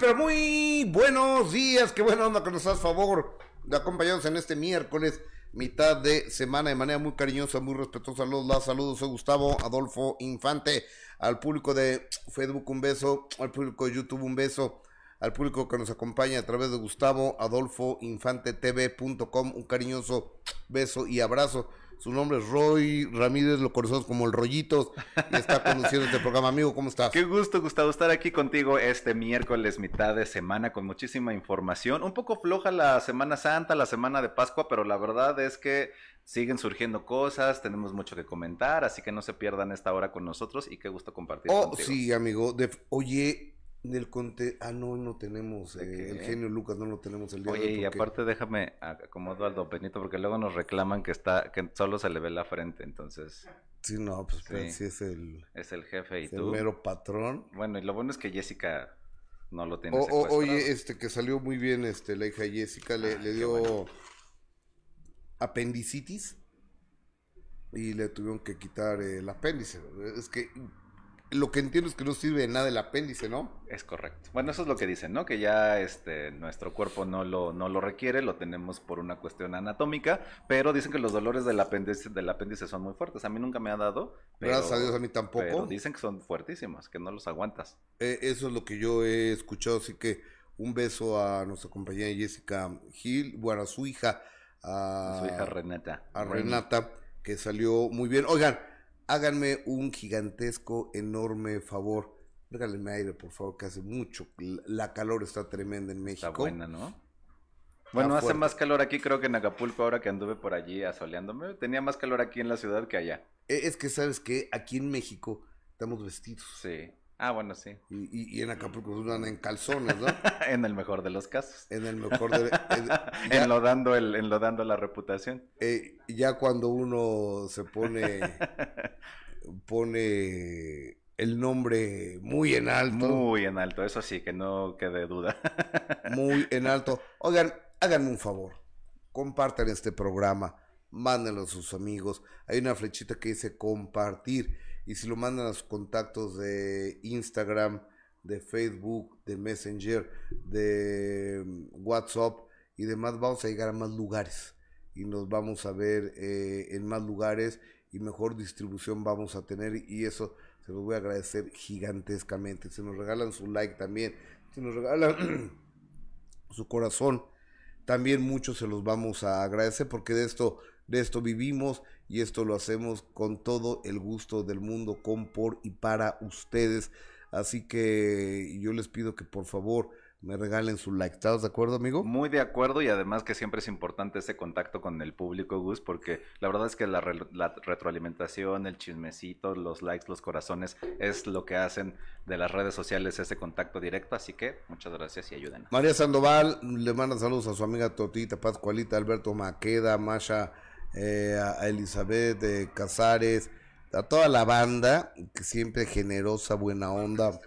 pero muy buenos días. Qué buena onda que nos hagas favor de acompañarnos en este miércoles, mitad de semana, de manera muy cariñosa, muy respetuosa. Los la saludos, soy Gustavo Adolfo Infante. Al público de Facebook, un beso. Al público de YouTube, un beso. Al público que nos acompaña a través de Gustavo Adolfo Infante TV.com, un cariñoso beso y abrazo. Su nombre es Roy Ramírez, lo conocemos como el Rollitos, y está conduciendo este programa. Amigo, ¿cómo estás? Qué gusto, Gustavo, estar aquí contigo este miércoles, mitad de semana, con muchísima información. Un poco floja la Semana Santa, la Semana de Pascua, pero la verdad es que siguen surgiendo cosas, tenemos mucho que comentar, así que no se pierdan esta hora con nosotros y qué gusto compartir Oh, contigo. sí, amigo. De- oye, del conte... Ah, no, no tenemos. ¿De eh, el genio Lucas no lo tenemos el día de Oye, hoy. y porque- aparte déjame acomodo al Don Benito porque luego nos reclaman que está que solo se le ve la frente, entonces Sí, no, pues Sí. sí es el, es el jefe y es el tú. mero patrón. Bueno, y lo bueno es que Jessica no lo tiene O- o- secuestrado. oye, este que salió muy bien, este, la hija Jessica le, Ah, le dio bueno. apendicitis y le tuvieron que quitar el apéndice. Es que lo que entiendo es que no sirve de nada el apéndice, ¿no? Es correcto. Bueno, eso es lo que dicen, ¿no? Que ya este nuestro cuerpo no lo, no lo requiere, lo tenemos por una cuestión anatómica, pero dicen que los dolores del apéndice, del apéndice son muy fuertes. A mí nunca me ha dado. pero- Gracias a Dios a mí tampoco. Pero dicen que son fuertísimos, que no los aguantas. Eh, eso es lo que yo he escuchado, así que un beso a nuestra compañera Jessica Gil, bueno, a su hija, a, Su hija Renata. a Ren- Renata, que salió muy bien. Oigan, háganme un gigantesco, enorme favor. Regálenme aire, por favor, que hace mucho. La- calor está tremenda en México. Está buena, ¿no? Bueno, hace más calor aquí, creo que en Acapulco, ahora que anduve por allí asoleándome. Tenía más calor aquí en la ciudad que allá. Eh, Es que sabes que aquí en México estamos vestidos. Sí. Ah, bueno, sí. Y, y- y en Acapulco andan en calzones, ¿no? en el mejor de los casos. En el mejor de... en- ya- enlodando, el, enlodando la reputación. eh, ya cuando uno se pone pone el nombre muy en alto, muy, Muy en alto, eso sí, que no quede duda. en alto. Oigan, háganme un favor, compartan este programa, mándenlo a sus amigos. Hay una flechita que dice compartir y si lo mandan a sus contactos de Instagram, de Facebook, de Messenger, de mm, WhatsApp y demás, vamos a llegar a más lugares y nos vamos a ver eh, en más lugares y mejor distribución vamos a tener y eso se los voy a agradecer gigantescamente. Si nos regalan su like también, si nos regalan su corazón, también mucho se los vamos a agradecer porque de esto, de esto vivimos y esto lo hacemos con todo el gusto del mundo, con, por y para ustedes. Así que yo les pido que por favor me regalen su like. ¿Estás de acuerdo, amigo? Muy de acuerdo y además que siempre es importante ese contacto con el público, Gus, porque la verdad es que la, re- la retroalimentación, el chismecito, los likes, los corazones, es lo que hacen de las redes sociales ese contacto directo, así que muchas gracias y ayúdenos. María Sandoval le manda saludos a su amiga Totita, Pascualita, Alberto Maqueda, Masha, eh, a Elizabeth eh, Casares, a toda la banda que siempre generosa, buena onda,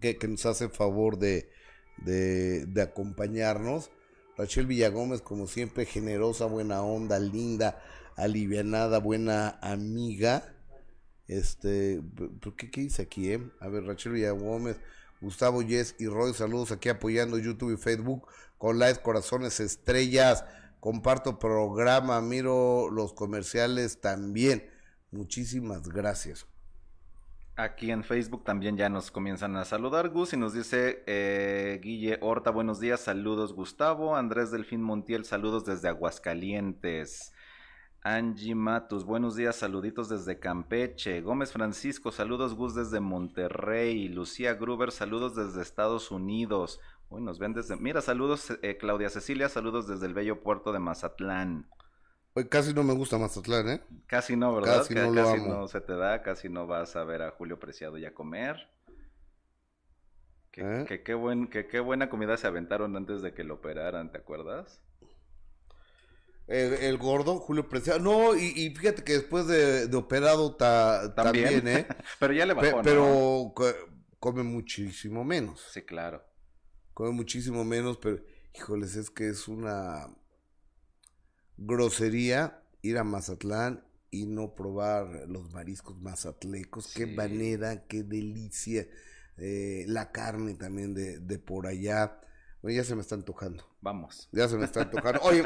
que, nos hace favor de, de, de acompañarnos. Rachel Villagómez, como siempre, generosa, buena onda, linda, alivianada, buena amiga. Este, ¿por qué, qué dice aquí, eh? A ver, Rachel Villagómez, Gustavo Yes y Roy, saludos aquí apoyando YouTube y Facebook con likes, corazones, estrellas. Comparto programa, miro los comerciales también. Muchísimas gracias. Aquí en Facebook también ya nos comienzan a saludar, Gus, y nos dice eh, Guille Horta, buenos días, saludos Gustavo, Andrés Delfín Montiel, saludos desde Aguascalientes, Angie Matus, buenos días, saluditos desde Campeche, Gómez Francisco, saludos Gus desde Monterrey, Lucía Gruber, saludos desde Estados Unidos, uy, nos ven desde, mira, saludos eh, Claudia Cecilia, saludos desde el bello puerto de Mazatlán. Hoy casi no me gusta Mazatlán, ¿eh? Casi no, ¿verdad? Casi Ca- no casi se te da, casi no vas a ver a Julio Preciado ya comer. Que, ¿Eh? que buen, que qué buena comida se aventaron antes de que lo operaran, ¿te acuerdas? El, el gordo, Julio Preciado. No, y, y fíjate que después de, de operado ta- También. también, ¿eh? Pero ya le Pe- bajó, ¿no? pero co- come muchísimo menos. Sí, claro. Come muchísimo menos, pero híjoles, es que es una grosería ir a Mazatlán y no probar los mariscos mazatlecos. Qué manera, qué delicia eh, la carne también de, de por allá. Oye, ya se me está antojando. Vamos. Ya se me está antojando. Oye,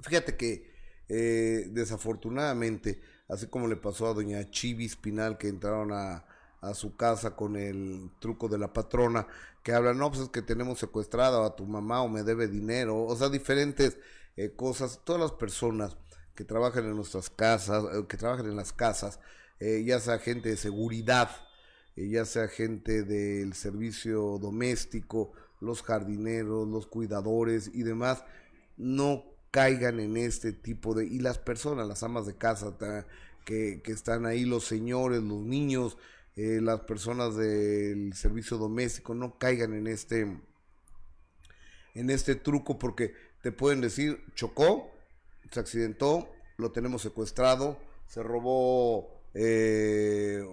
fíjate que eh, desafortunadamente, así como le pasó a doña Chivi Espinal que entraron a, a su casa con el truco de la patrona, que hablan, no, pues es que tenemos secuestrada a tu mamá o me debe dinero, o sea, diferentes eh, cosas. Todas las personas que trabajan en nuestras casas, eh, que trabajan en las casas, eh, ya sea gente de seguridad, ya sea gente del servicio doméstico, los jardineros, los cuidadores y demás, no caigan en este tipo de... Y las personas, las amas de casa que, que están ahí, los señores, los niños, eh, las personas del servicio doméstico, no caigan en este, en este truco porque te pueden decir, chocó, se accidentó, lo tenemos secuestrado, se robó eh,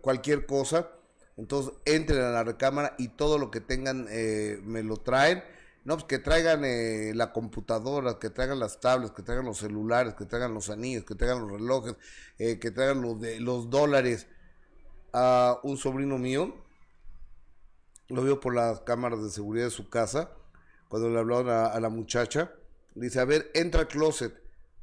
cualquier cosa entonces entren a la recámara y todo lo que tengan eh, me lo traen. No, pues que traigan eh, la computadora, que traigan las tablets, que traigan los celulares, que traigan los anillos, que traigan los relojes, eh, que traigan los, de, los dólares. A un sobrino mío, lo vio por las cámaras de seguridad de su casa, cuando le hablaron a, la muchacha, dice, a ver, entra al closet,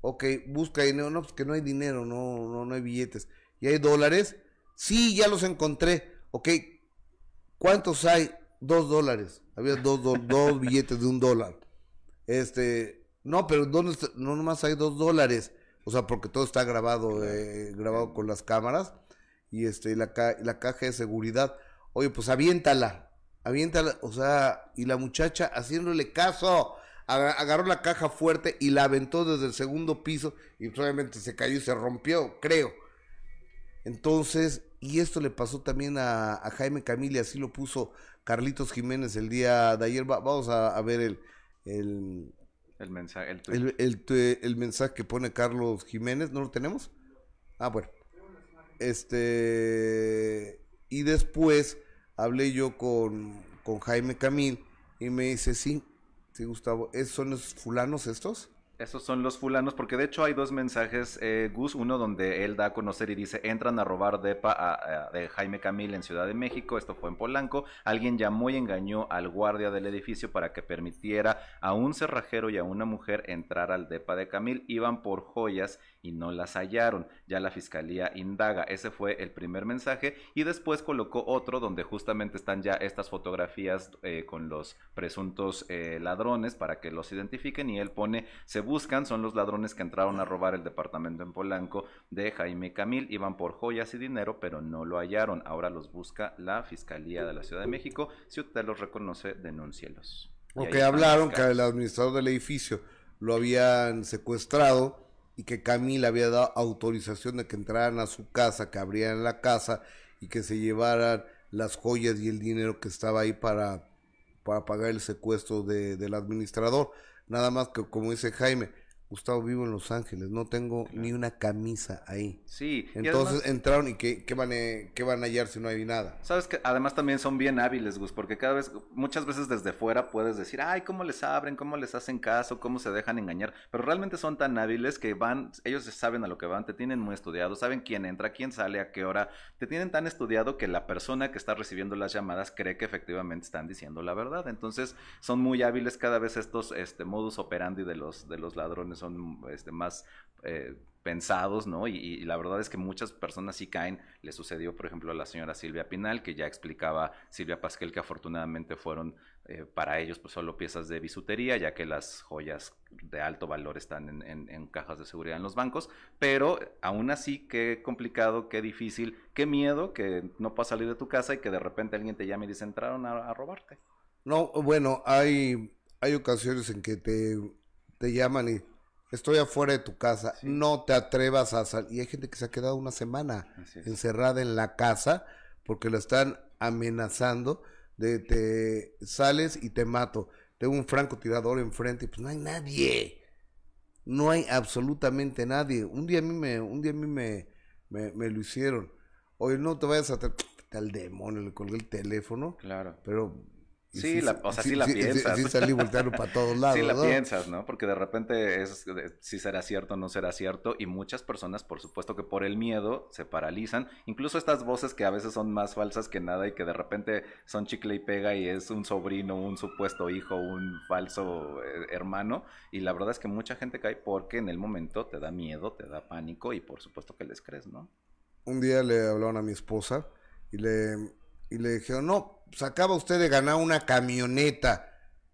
ok, busca dinero, no, pues que no hay dinero, no, no, no hay billetes, ¿y hay dólares? Sí, ya los encontré, ok, ¿cuántos hay? Dos dólares. Había dos, dos billetes de un dólar. Este, no, pero ¿dónde está? No, nomás hay dos dólares. O sea, porque todo está grabado, eh, grabado con las cámaras. Y este, la, la caja de seguridad. Oye, pues aviéntala. Aviéntala. O sea, y la muchacha haciéndole caso. Agarró la caja fuerte y la aventó desde el segundo piso. Y obviamente se cayó y se rompió, creo. Entonces, y esto le pasó también a, Jaime Camille, así lo puso Carlitos Jiménez el día de ayer. vamos a, ver el, el, el mensaje, el, el, mensaje que pone Carlos Jiménez. ¿No lo tenemos? Ah, bueno. Este, y después hablé yo con, con Jaime Camil y me dice, sí, sí, Gustavo, ¿son los fulanos estos? Esos son los fulanos, porque de hecho hay dos mensajes, eh, Gus, uno donde él da a conocer y dice, entran a robar depa a, de Jaime Camil en Ciudad de México, esto fue en Polanco, alguien llamó y engañó al guardia del edificio para que permitiera a un cerrajero y a una mujer entrar al depa de Camil, iban por joyas y no las hallaron, ya la fiscalía indaga, ese fue el primer mensaje. Y después colocó otro donde justamente están ya estas fotografías eh, con los presuntos eh, ladrones para que los identifiquen y él pone, se buscan son los ladrones que entraron a robar el departamento en Polanco de Jaime Camil. Iban por joyas y dinero, pero no lo hallaron. Ahora los busca la Fiscalía de la Ciudad de México. Si usted los reconoce, denúncielos. O que hablaron que el administrador del edificio lo habían secuestrado y que Camil había dado autorización de que entraran a su casa, que abrieran la casa y que se llevaran las joyas y el dinero que estaba ahí para, para pagar el secuestro del administrador. Nada más que, como dice Jaime, Gustavo, vivo en Los Ángeles, no tengo ni una camisa ahí. Sí. Entonces entraron y ¿qué, qué van a, qué van a hallar si no hay nada? Sabes que además también son bien hábiles, Gus, porque cada vez, muchas veces desde fuera puedes decir, ay, cómo les abren, cómo les hacen caso, cómo se dejan engañar, pero realmente son tan hábiles que van, ellos saben a lo que van, te tienen muy estudiado, saben quién entra, quién sale, a qué hora, te tienen tan estudiado que la persona que está recibiendo las llamadas cree que efectivamente están diciendo la verdad. Entonces son muy hábiles cada vez estos este, modus operandi de los, de los ladrones son este, más eh, pensados, ¿no? Y, la verdad es que muchas personas sí caen. Le sucedió, por ejemplo, a la señora Silvia Pinal, que ya explicaba Silvia Pasquel que afortunadamente fueron eh, para ellos pues, solo piezas de bisutería, ya que las joyas de alto valor están en, cajas de seguridad en los bancos. Pero aún así, qué complicado, qué difícil, qué miedo que no puedas salir de tu casa y que de repente alguien te llame y dice entraron a, robarte. No, bueno, hay, hay ocasiones en que te, te llaman y estoy afuera de tu casa, no te atrevas a salir. Y hay gente que se ha quedado una semana encerrada en la casa porque lo están amenazando de te sales y te mato. Tengo un francotirador enfrente y pues no hay nadie. No hay absolutamente nadie. Un día a mí me, un día a mí me, me, lo hicieron. Oye, no te vayas a... Al demonio, le colgué el teléfono. Claro. Pero Sí, la, o sea, sí, la piensas. Sí, salí volteando para todos lados. Sí la piensas, ¿no? Porque de repente es si será cierto o no será cierto. Y muchas personas, por supuesto, que por el miedo se paralizan. Incluso estas voces que a veces son más falsas que nada y que de repente son chicle y pega y es un sobrino, un supuesto hijo, un falso eh, hermano. Y la verdad es que mucha gente cae porque en el momento te da miedo, te da pánico y por supuesto que les crees, ¿no? Un día le hablaron a mi esposa y le y le dijeron, no, pues acaba usted de ganar una camioneta.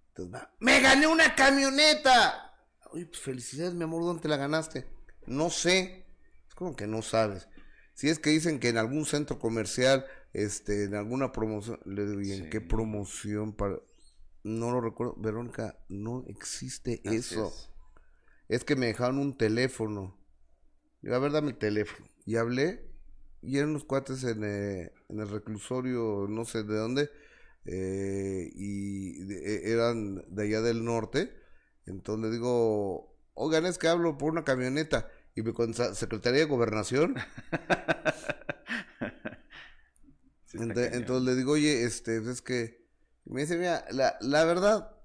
Entonces, me gané una camioneta. Oye, pues felicidades, mi amor, ¿dónde te la ganaste? No sé. Es como que no sabes. Si es que dicen que en algún centro comercial, este, en alguna promoción, le digo, ¿y en qué promoción? Para... No lo recuerdo. Verónica, no existe eso. Es. que me dejaron un teléfono. Digo, a ver, dame el teléfono. Y hablé y eran unos cuates en, eh, en, el reclusorio, no sé de dónde, eh, y e, eran de allá del norte. Entonces le digo, oigan, es que hablo por una camioneta. Y me con Secretaría de Gobernación. entonces, le digo, oye, este, es que. me dice, mira, la, la verdad,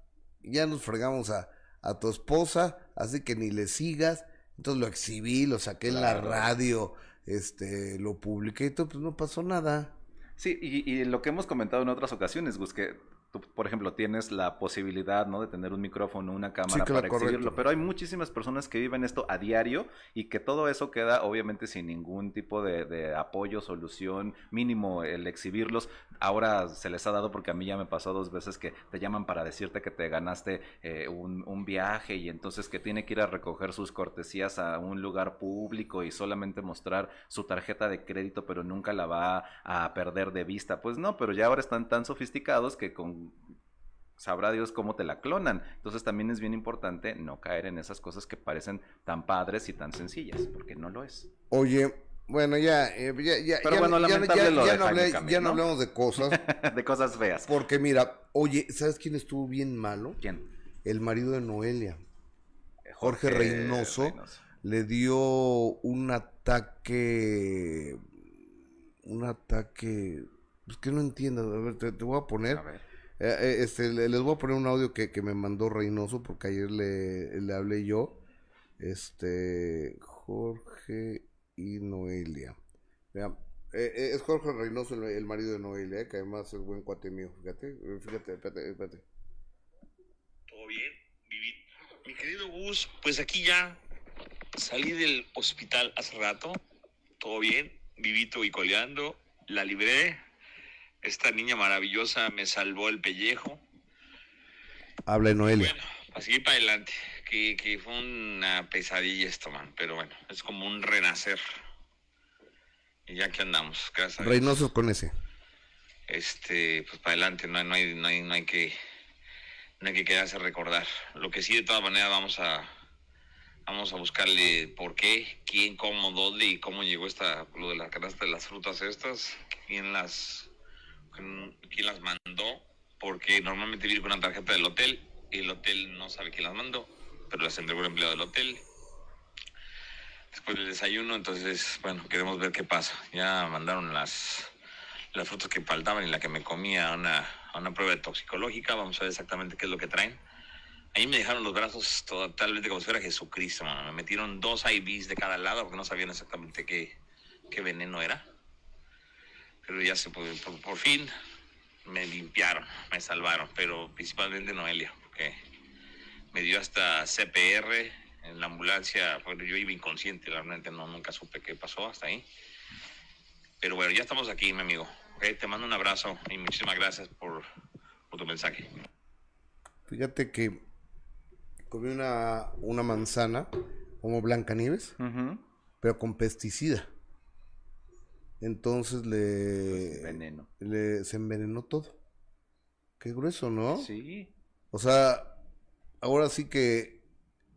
ya nos fregamos a, a tu esposa, así que ni le sigas. Entonces lo exhibí, lo saqué en la radio este, lo publiqué y todo, pues no pasó nada. Sí, y, y, lo que hemos comentado en otras ocasiones, Gus, que tú, por ejemplo, tienes la posibilidad, ¿no? De tener un micrófono, una cámara para exhibirlo, pero hay muchísimas personas que viven esto a diario y que todo eso queda, obviamente, sin ningún tipo de, apoyo, solución, mínimo el exhibirlos. Ahora se les ha dado porque a mí ya me pasó dos veces que te llaman para decirte que te ganaste eh, un, un viaje y entonces que tiene que ir a recoger sus cortesías a un lugar público y solamente mostrar su tarjeta de crédito, pero nunca la va a perder de vista. Pues no, pero ya ahora están tan sofisticados que con sabrá Dios cómo te la clonan. Entonces también es bien importante no caer en esas cosas que parecen tan padres y tan sencillas, porque no lo es. Oye, bueno, ya, eh, ya, ya, Pero bueno, ya, no, hablamos de cosas. de cosas feas. Porque mira, oye, ¿sabes quién estuvo bien malo? ¿Quién? El marido de Noelia. Jorge, Reynoso, le dio un ataque, un ataque, pues que no entiendo, a ver, te, te voy a poner. A ver eh, eh, este, les voy a poner un audio que, me mandó Reynoso porque ayer le, hablé yo. Este, Jorge y Noelia. Vean, eh, es Jorge Reynoso, el, marido de Noelia, que además es buen cuate mío. Fíjate, fíjate, espérate, espérate. Todo bien, Mi querido Gus, pues aquí ya salí del hospital hace rato. Todo bien, vivito y coleando. La libré, esta niña maravillosa me salvó el pellejo. Habla Noelia. Bueno, a seguir para adelante. Que, que, fue una pesadilla esto, man. Pero bueno, es como un renacer. Y ya que andamos, gracias Reynoso con ese. Este, pues para adelante, no, no, hay, no, hay, no hay que no hay que quedarse a recordar. Lo que sí, de todas maneras, vamos a vamos a buscarle por qué, quién, cómo, dónde y cómo llegó esta, lo de la canasta de las frutas estas, quién las quién las mandó, porque normalmente viene con una tarjeta del hotel y el hotel no sabe quién las mandó, pero las entregó el empleado del hotel. Después del desayuno, entonces, bueno, queremos ver qué pasa. Ya mandaron las, las frutas que faltaban y la que me comía a una, a una prueba toxicológica. Vamos a ver exactamente qué es lo que traen. Ahí me dejaron los brazos totalmente como si fuera Jesucristo, Me metieron dos IVs de cada lado porque no sabían exactamente qué, qué veneno era pero ya se pudo, por, fin me limpiaron, me salvaron, pero principalmente Noelia, porque me dio hasta CPR en la ambulancia, porque yo iba inconsciente, realmente no, nunca supe qué pasó hasta ahí. Pero bueno, ya estamos aquí, mi amigo. te mando un abrazo y muchísimas gracias por, tu mensaje. Fíjate que comí una, una manzana como Blancanieves, pero con pesticida. Entonces le, Veneno. le se envenenó todo. Qué grueso, ¿no? Sí. O sea, ahora sí que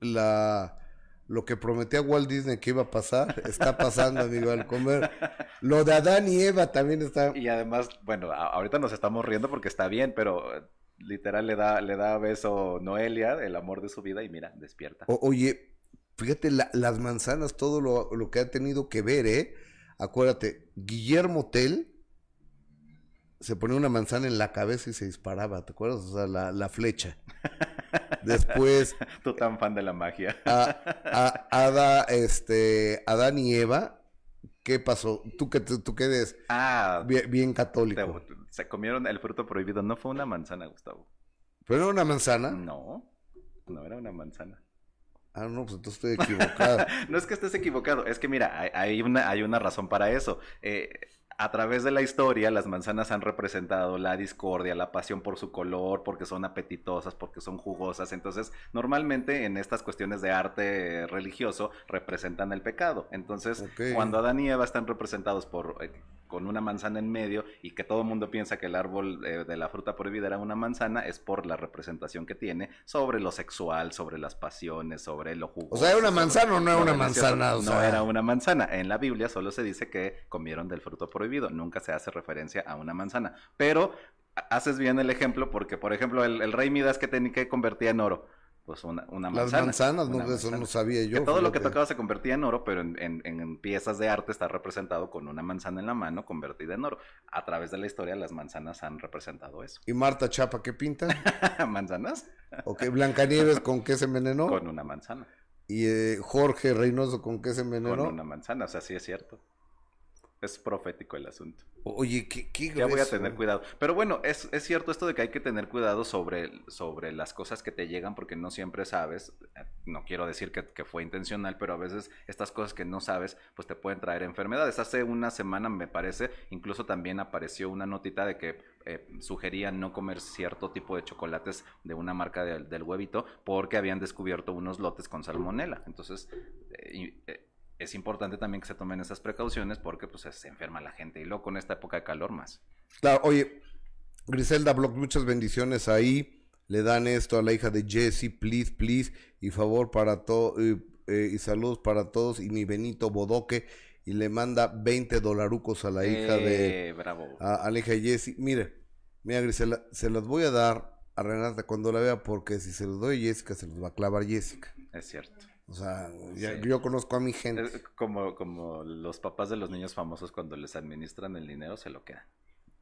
la lo que prometía Walt Disney que iba a pasar, está pasando, amigo, al comer. Lo de Adán y Eva también está. Y además, bueno, ahorita nos estamos riendo porque está bien, pero eh, literal le da, le da beso Noelia, el amor de su vida, y mira, despierta. oye, fíjate las manzanas, todo lo, lo que ha tenido que ver, ¿eh? Acuérdate, Guillermo Tell se ponía una manzana en la cabeza y se disparaba, ¿te acuerdas? O sea, la, la flecha. Después. Tú tan fan de la magia. A, a, este, Adán y Eva, ¿qué pasó? ¿Tú qué, tú, qué eres? Ah. Bien, católico. Se comieron el fruto prohibido. No fue una manzana, Gustavo. ¿Pero era una manzana? No, no era una manzana. Ah, no, pues entonces estoy equivocado. no es que estés equivocado, es que mira, hay, una, hay una razón para eso. Eh, a través de la historia, las manzanas han representado la discordia, la pasión por su color, porque son apetitosas, porque son jugosas. Entonces, normalmente en estas cuestiones de arte religioso representan el pecado. Entonces, cuando Adán y Eva están representados por eh, con una manzana en medio y que todo el mundo piensa que el árbol eh, de la fruta prohibida era una manzana, es por la representación que tiene sobre lo sexual, sobre las pasiones, sobre lo jugoso. O sea, ¿era una manzana o no era una manzana? no era una manzana. En la Biblia solo se dice que comieron del fruto prohibido, nunca se hace referencia a una manzana. Pero haces bien el ejemplo porque, por ejemplo, el, el rey Midas que tenía que convertía en oro pues una, una manzana. Las manzanas, no, eso no sabía yo. todo lo que tocaba se convertía en oro, pero en, en, piezas de arte está representado con una manzana en la mano convertida en oro. A través de la historia las manzanas han representado eso. ¿Y Marta Chapa qué pinta? ¿Manzanas? ok, Blancanieves con qué se envenenó? Con una manzana. ¿Y eh, Jorge Reynoso con qué se envenenó? Con una manzana, o sea, sí es cierto. Es profético el asunto. Oye, qué, qué Ya voy a tener cuidado. Pero bueno, es, es, cierto esto de que hay que tener cuidado sobre, sobre las cosas que te llegan porque no siempre sabes. Eh, no quiero decir que, que, fue intencional, pero a veces estas cosas que no sabes pues te pueden traer enfermedades. Hace una semana me parece, incluso también apareció una notita de que eh, sugerían no comer cierto tipo de chocolates de una marca del huevito porque habían descubierto unos lotes con salmonela. Entonces... Eh, eh es importante también que se tomen esas precauciones porque pues se enferma la gente y luego con esta época de calor más. Claro, oye, Griselda Block, muchas bendiciones ahí. Le dan esto a la hija de Jesse, please, please, y favor para todos, eh, y saludos para todos, y mi Benito Bodoque, y le manda 20 dolarucos a la hija de... Eh, bravo. A, la hija de Jesse. Mire, mira Griselda, se los voy a dar a Renata cuando la vea, porque si se los doy a Jessica, se los va a clavar Jessica. Es cierto. O sea, yo conozco a mi gente. como, como los papás de los niños famosos cuando les administran el dinero se lo quedan.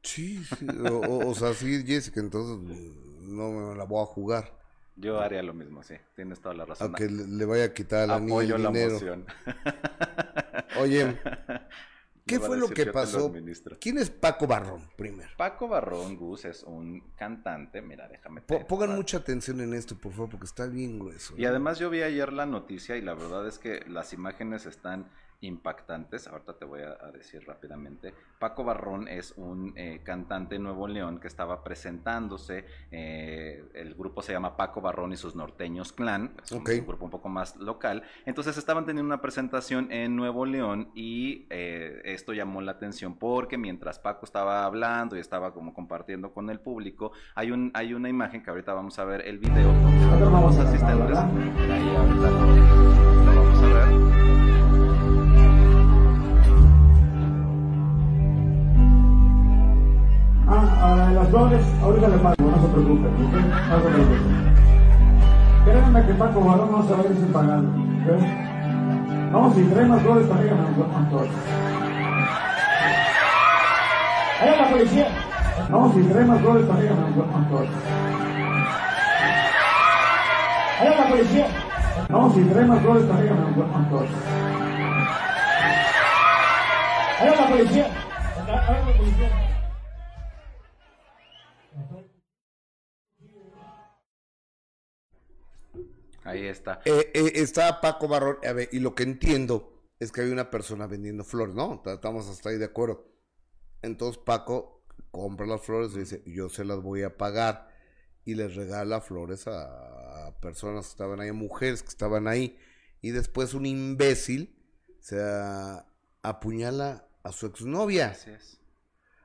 Sí, O, sea, sí, Jessica, entonces no me la voy a jugar. Yo haría lo mismo, sí. Tienes toda la razón. Aunque le, vaya a quitar a la niña el dinero. Oye, ¿Qué fue lo que pasó? ¿Quién es Paco Barrón, primero? Paco Barrón, Gus, es un cantante. Mira, déjame. pongan mucha atención en esto, por favor, porque está bien grueso. Y además yo vi ayer la noticia y la verdad es que las imágenes están impactantes. Ahorita te voy a, decir rápidamente. Paco Barrón es un eh, cantante Nuevo León que estaba presentándose. Eh, el grupo se llama Paco Barrón y sus norteños clan. Es un, grupo un poco más local. Entonces estaban teniendo una presentación en Nuevo León y eh, esto llamó la atención porque mientras Paco estaba hablando y estaba como compartiendo con el público, hay, un, hay una imagen que ahorita vamos a ver el video los asistentes. Ahí ahorita lo vamos a ver. A las flores, ahorita le pago, no se preocupen, ¿ok? Créanme que Paco Barón no se va a ir sin pagar, ¿ok? No, si trae más flores, también me los flores. ¡Ahí la policía! No, si trae más flores, también me los flores. ¡Ahí la policía! No, si trae más flores, también me los flores. ¡Ahí la policía! ¡Ahí la policía! Ahí está. Eh, eh, está Paco Barrón, a ver, y lo que entiendo es que hay una persona vendiendo flores, ¿no? Estamos hasta ahí de acuerdo. Entonces Paco compra las flores y dice, yo se las voy a pagar. Y les regala flores a, personas que estaban ahí, mujeres que estaban ahí. Y después un imbécil se apuñala a su exnovia. Así es.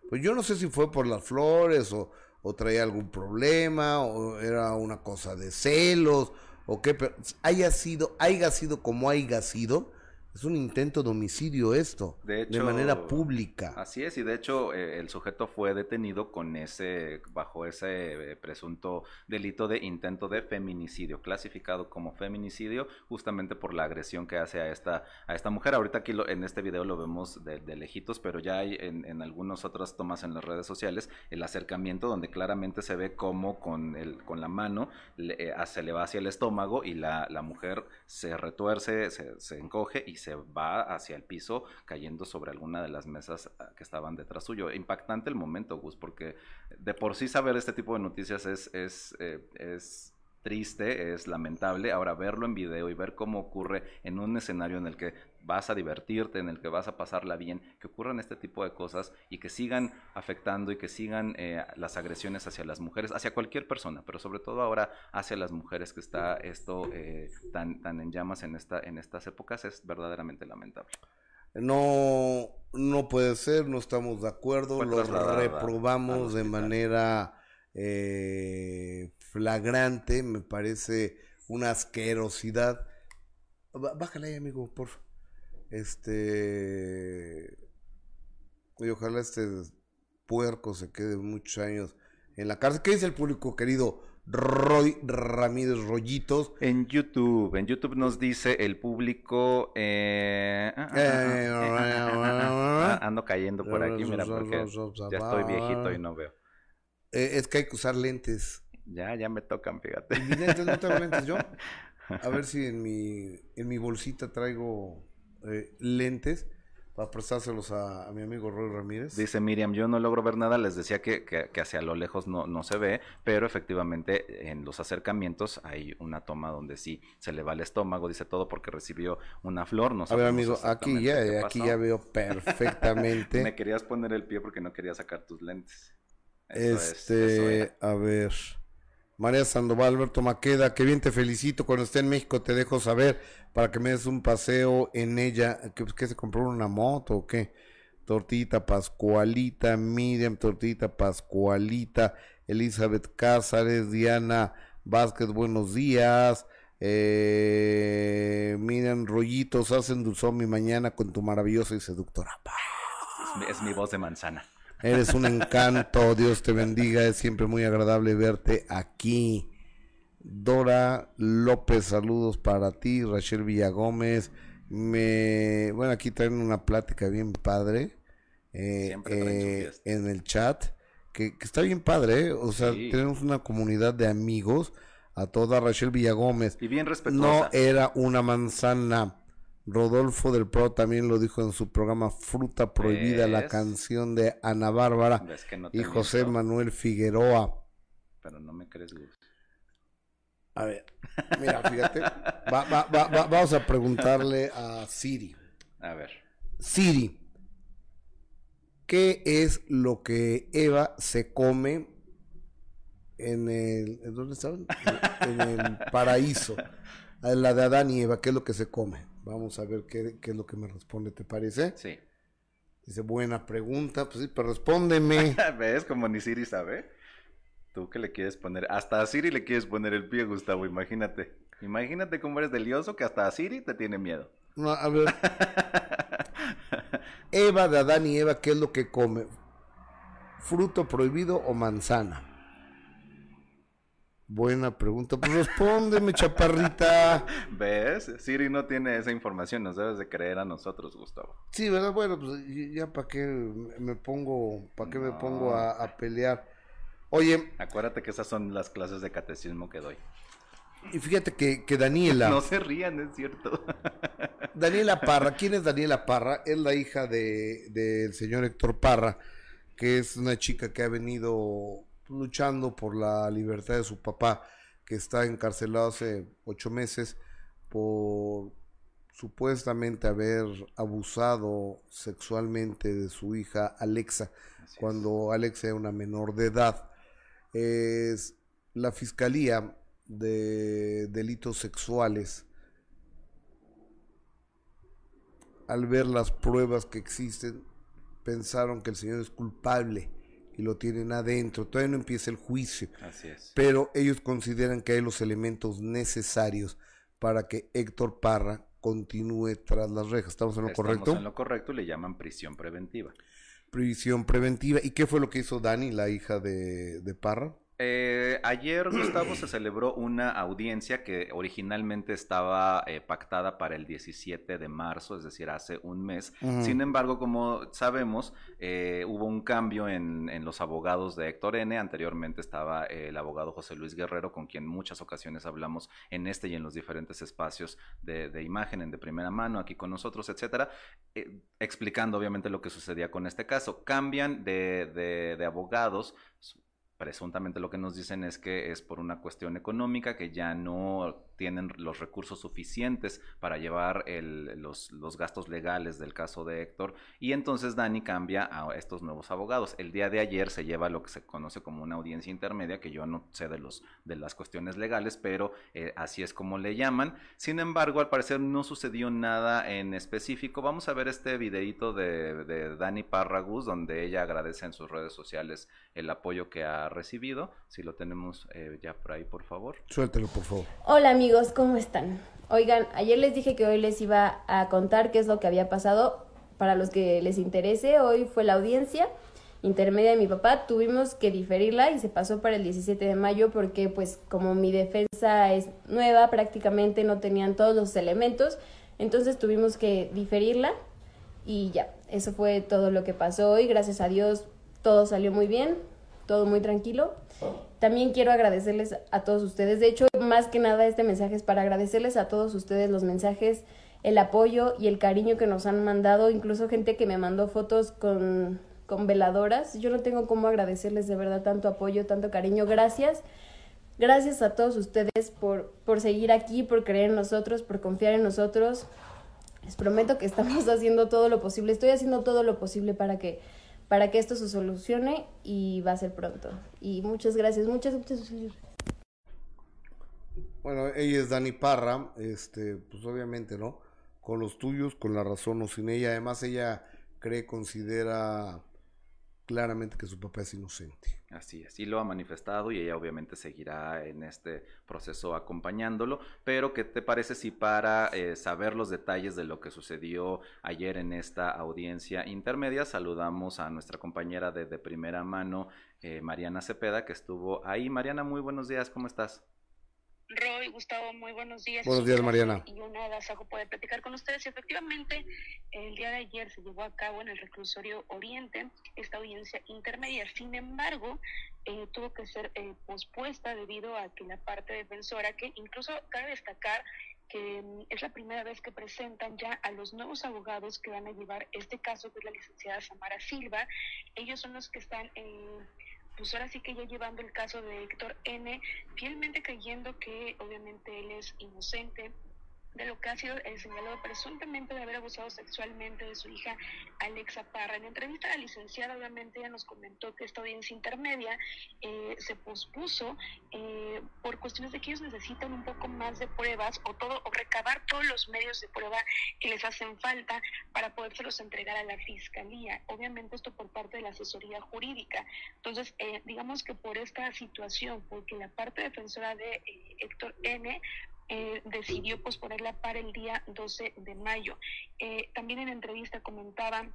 Pues yo no sé si fue por las flores o, o traía algún problema o era una cosa de celos o pero haya sido, haya sido como haya sido, Es un intento de homicidio esto, De de, manera hecho, pública. Así es, y de hecho eh, el sujeto fue detenido con ese, bajo ese eh, presunto delito de intento de feminicidio, clasificado como feminicidio, justamente por la agresión que hace a esta, a esta mujer. Ahorita aquí lo- en este video lo vemos de, de lejitos, pero ya hay en, en algunas otras tomas en las redes sociales el acercamiento donde claramente se ve cómo con, el, con la mano le- eh, se le va hacia el estómago y la, la mujer se retuerce, se, se encoge y se va hacia el piso cayendo sobre alguna de las mesas ah, que estaban detrás suyo. Impactante el momento, Gus, porque de por sí saber este tipo de noticias es, es, eh, es triste, es lamentable. Ahora verlo en video y ver cómo ocurre en un escenario en el que vas a divertirte, en el que vas a pasarla bien, que ocurran este tipo de cosas y que sigan afectando y que sigan eh, las agresiones hacia las mujeres, hacia cualquier persona, pero sobre todo ahora hacia las mujeres que está esto eh, tan, tan en llamas en, esta, en estas épocas, es verdaderamente lamentable. No, no puede ser, no estamos de acuerdo, lo reprobamos de manera eh, flagrante, me parece una asquerosidad. Bájale ahí, amigo, por favor. Este. Y ojalá este puerco se quede muchos años en la cárcel. ¿Qué dice el público, querido Roy Ramírez Rollitos? En YouTube, en YouTube nos dice el público. eh, ah, ah, ah, ando cayendo por aquí, mira, porque ya estoy viejito y no veo. Eh, es que hay que usar lentes. Ya, ya me tocan, fíjate. Lentes, no tengo lentes yo. A ver si en mi, en mi bolsita traigo eh, lentes para prestárselos a, a mi amigo Roy Ramírez. Dice Miriam, yo no logro ver nada, les decía que, que- que hacia lo lejos no, no se ve, pero efectivamente en los acercamientos hay una toma donde sí se le va el estómago, dice todo porque recibió una flor, no a ver, amigo, aquí ya, aquí ya veo perfectamente. Me querías poner el pie porque no quería sacar tus lentes. Eso es, Este, eso era. a ver. María Sandoval, Alberto Maqueda, que bien te felicito. Cuando esté en México te dejo saber para que me des un paseo en ella. ¿Qué, qué se compró una moto o qué? Tortita Pascualita, Miriam, Tortita Pascualita, Elizabeth Cázares, Diana Vázquez, buenos días. Eh, Miriam Rollitos, has endulzado mi mañana con tu maravillosa y seductora es mi voz de manzana. Eres un encanto, Dios te bendiga, es siempre muy agradable verte aquí. Dora López, saludos para ti, Rachel Villagómez. Me, bueno, aquí traen una plática bien padre eh, eh, en el chat, que, que está bien padre, ¿eh? o sea, Sí. tenemos una comunidad de amigos. A toda Rachel Villagómez. Y bien respetuosa. No era una manzana. Rodolfo del Pro también lo dijo en su programa Fruta Prohibida, la canción de Ana Bárbara no y José Manuel Figueroa. Pero no me crees, Gus. A ver, mira, fíjate. Va- va- va- va- vamos a preguntarle a Siri. A ver. Siri, ¿qué es lo que Eva se come en el... ¿en ¿Dónde estaban? En el paraíso. La de Adán y Eva, ¿qué es lo que se come? Vamos a ver qué, qué es lo que me responde, ¿te parece? Sí. Dice, buena pregunta, pues sí, pero respóndeme. ¿Ves? Como ni Siri sabe. Tú que le quieres poner. Hasta a Siri le quieres poner el pie, Gustavo. Imagínate. Imagínate cómo eres delioso que hasta a Siri te tiene miedo. No, a ver, Eva de Adán y Eva, ¿qué es lo que come? ¿Fruto prohibido o manzana? Buena pregunta. Pues respóndeme, chaparrita. ¿Ves? Siri no tiene esa información. Nos debes de creer a nosotros, Gustavo. Sí, ¿verdad? Bueno, pues ya para qué me pongo, para qué me pongo a, a pelear. Oye, Acuérdate que esas son las clases de catecismo que doy. y fíjate que, que Daniela, No se rían, es cierto. Daniela Parra, ¿quién es Daniela Parra? Es la hija de del señor Héctor Parra, que es una chica que ha venido luchando por la libertad de su papá, que está encarcelado hace ocho meses por supuestamente haber abusado sexualmente de su hija Alexa, Así es. cuando Alexa era una menor de edad. Es la Fiscalía de Delitos Sexuales al ver las pruebas que existen, pensaron que el señor es culpable y lo tienen adentro. Todavía no empieza el juicio, Así es. pero ellos consideran que hay los elementos necesarios para que Héctor Parra continúe tras las rejas. ¿Estamos en lo Estamos correcto? en lo correcto y le llaman prisión preventiva. Prisión preventiva. ¿Y qué fue lo que hizo Dani, la hija de, de Parra? Eh, ayer, Gustavo, se celebró una audiencia que originalmente estaba eh, pactada para el 17 de marzo, es decir, hace un mes. Sin embargo, como sabemos, eh, hubo un cambio en, en los abogados de Héctor N. Anteriormente estaba eh, el abogado José Luis Guerrero, con quien muchas ocasiones hablamos en este y en los diferentes espacios de, de imagen, en de primera mano, aquí con nosotros, etcétera, explicando obviamente lo que sucedía con este caso. Cambian de, de- de abogados presuntamente lo que nos dicen es que es por una cuestión económica, que ya no tienen los recursos suficientes para llevar el- los, los gastos legales del caso de Héctor y entonces Dani cambia a estos nuevos abogados. El día de ayer se lleva lo que se conoce como una audiencia intermedia, que yo no sé de, los, de las cuestiones legales, pero eh, así es como le llaman. Sin embargo, al parecer no sucedió nada en específico. Vamos a ver este videito de, de Dani Parragus, donde ella agradece en sus redes sociales el apoyo que ha recibido. Si lo tenemos eh, ya por ahí, por favor. Suéltelo, por favor. Hola amigos, ¿cómo están? Oigan, ayer les dije que hoy les iba a contar qué es lo que había pasado. Para los que les interese, hoy fue la audiencia intermedia de mi papá. Tuvimos que diferirla y se pasó para el 17 de mayo porque pues como mi defensa es nueva, prácticamente no tenían todos los elementos. Entonces tuvimos que diferirla y ya, eso fue todo lo que pasó hoy. Gracias a Dios todo salió muy bien, todo muy tranquilo. También quiero agradecerles a todos ustedes. De hecho, más que nada este mensaje es para agradecerles a todos ustedes los mensajes, el apoyo y el cariño que nos han mandado. Incluso gente que me mandó fotos con, con veladoras. Yo no tengo cómo agradecerles de verdad tanto apoyo, tanto cariño. Gracias. Gracias a todos ustedes por, por seguir aquí, por creer en nosotros, por confiar en nosotros. Les prometo que estamos haciendo todo lo posible. Estoy haciendo todo lo posible para que para que esto se solucione y va a ser pronto. Y muchas gracias, muchas, muchas gracias. Bueno, ella es Dani Parra, este, pues obviamente, ¿no? Con los tuyos, con la razón o sin ella. Además, ella cree, considera claramente que su papá es inocente. Así es, y lo ha manifestado y ella obviamente seguirá en este proceso acompañándolo, pero ¿qué te parece si para eh, saber los detalles de lo que sucedió ayer en esta audiencia intermedia saludamos a nuestra compañera de, de primera mano, eh, Mariana Cepeda, que estuvo ahí. Mariana, muy buenos días, ¿cómo estás? Roy, Gustavo, muy buenos días. Buenos días, Mariana. Y un agasajo poder platicar con ustedes. Y efectivamente, el día de ayer se llevó a cabo en el reclusorio Oriente esta audiencia intermedia. Sin embargo, eh, tuvo que ser eh, pospuesta debido a que la parte defensora, que incluso cabe destacar que mm, es la primera vez que presentan ya a los nuevos abogados que van a llevar este caso, que es la licenciada Samara Silva. Ellos son los que están en pues ahora sí que ya llevando el caso de Héctor N, fielmente creyendo que obviamente él es inocente de lo que ha sido eh, señalado presuntamente de haber abusado sexualmente de su hija Alexa Parra. En entrevista a la licenciada, obviamente, ella nos comentó que esta audiencia intermedia eh, se pospuso eh, por cuestiones de que ellos necesitan un poco más de pruebas o todo o recabar todos los medios de prueba que les hacen falta para podérselos entregar a la fiscalía. Obviamente esto por parte de la asesoría jurídica. Entonces, eh, digamos que por esta situación, porque la parte defensora de eh, Héctor N eh, decidió posponerla para el día 12 de mayo. Eh, también en entrevista comentaba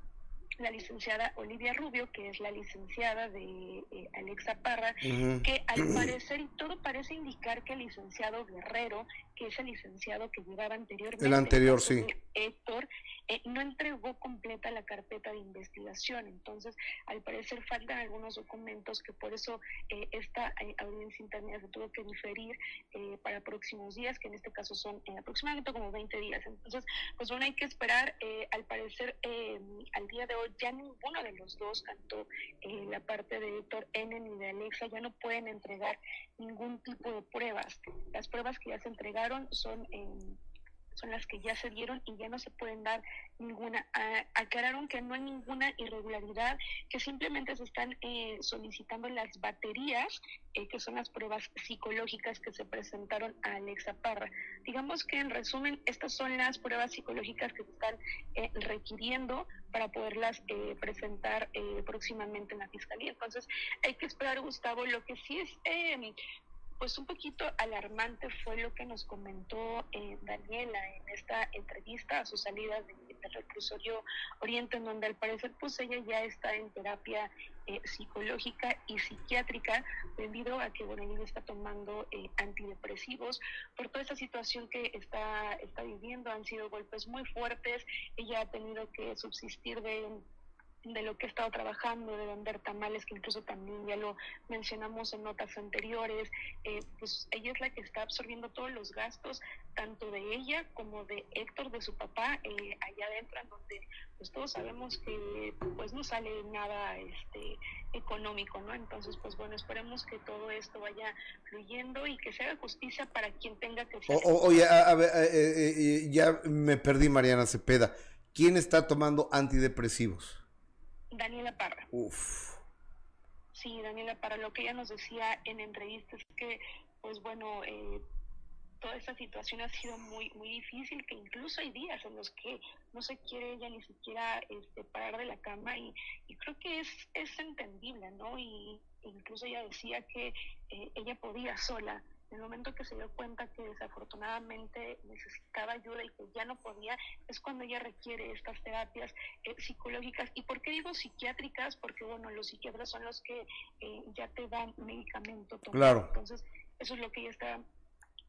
la licenciada Olivia Rubio, que es la licenciada de eh, Alexa Parra, que al parecer y todo parece indicar que el licenciado Guerrero, que es el licenciado que llevaba anteriormente El anterior, sí. Héctor, eh, no entregó completa la carpeta de investigación. Entonces, al parecer faltan algunos documentos que por eso eh, esta audiencia intermedia se tuvo que diferir para próximos días, que en este caso son aproximadamente como 20 días. Entonces, pues bueno, hay que esperar. al parecer, al día de hoy, ya ninguno de los dos, tanto la parte de Héctor N ni de Alexa, ya no pueden entregar ningún tipo de pruebas. Las pruebas que ya se entregaron son... em, son las que ya se dieron y ya no se pueden dar ninguna. Aclararon que no hay ninguna irregularidad, que simplemente se están eh, solicitando las baterías, eh, que son las pruebas psicológicas que se presentaron a Alexa Parra. Digamos que en resumen, estas son las pruebas psicológicas que se están eh, requiriendo para poderlas presentar próximamente en la fiscalía. Entonces, hay que esperar, Gustavo, lo que sí es... Pues un poquito alarmante fue lo que nos comentó eh, Daniela en esta entrevista a su salida del reclusorio Oriente, en donde al parecer pues ella ya está en terapia eh, psicológica y psiquiátrica debido a que bueno ella está tomando eh, antidepresivos por toda esta situación que está está viviendo. Han sido golpes muy fuertes. Ella ha tenido que subsistir de de lo que he estado trabajando, de vender tamales, que incluso también ya lo mencionamos en notas anteriores, eh, pues ella es la que está absorbiendo todos los gastos, tanto de ella como de Héctor, de su papá, eh, allá adentro, en donde pues todos sabemos que pues no sale nada este económico, ¿no? Entonces, pues bueno, esperemos que todo esto vaya fluyendo y que se haga justicia para quien tenga que ser. oye, a, ver, eh, ya me perdí, Mariana Cepeda. ¿Quién está tomando antidepresivos? Daniela Parra. Uf. Sí, Daniela Parra, lo que ella nos decía en entrevistas es que, pues bueno, eh, toda esta situación ha sido muy muy difícil, que incluso hay días en los que no se quiere ella ni siquiera este, parar de la cama y, y creo que es, es entendible, ¿no? Y incluso ella decía que eh, ella podía sola el momento que se dio cuenta que desafortunadamente necesitaba ayuda y que ya no podía, es cuando ella requiere estas terapias eh, psicológicas. ¿Y por qué digo psiquiátricas? Porque, bueno, los psiquiatras son los que eh, ya te dan medicamento. Claro. Entonces, eso es lo que ella está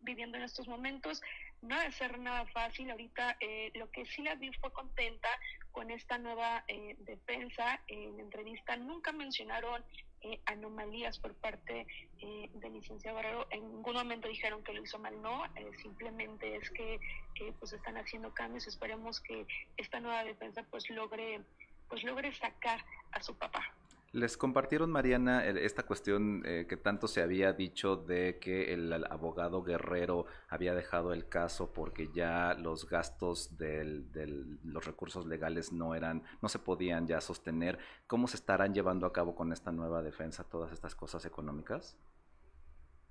viviendo en estos momentos. No debe ser nada fácil. Ahorita eh, lo que sí la vi fue contenta con esta nueva defensa. En entrevista nunca mencionaron eh, anomalías por parte eh, del licenciado Barrero. En ningún momento dijeron que lo hizo mal, no, eh, simplemente es que pues están haciendo cambios. Esperemos que esta nueva defensa pues logre, pues logre sacar a su papá. Les compartieron, Mariana, esta cuestión eh, que tanto se había dicho de que el, abogado Guerrero había dejado el caso porque ya los gastos de los recursos legales no eran, no se podían ya sostener. ¿Cómo se estarán llevando a cabo con esta nueva defensa todas estas cosas económicas?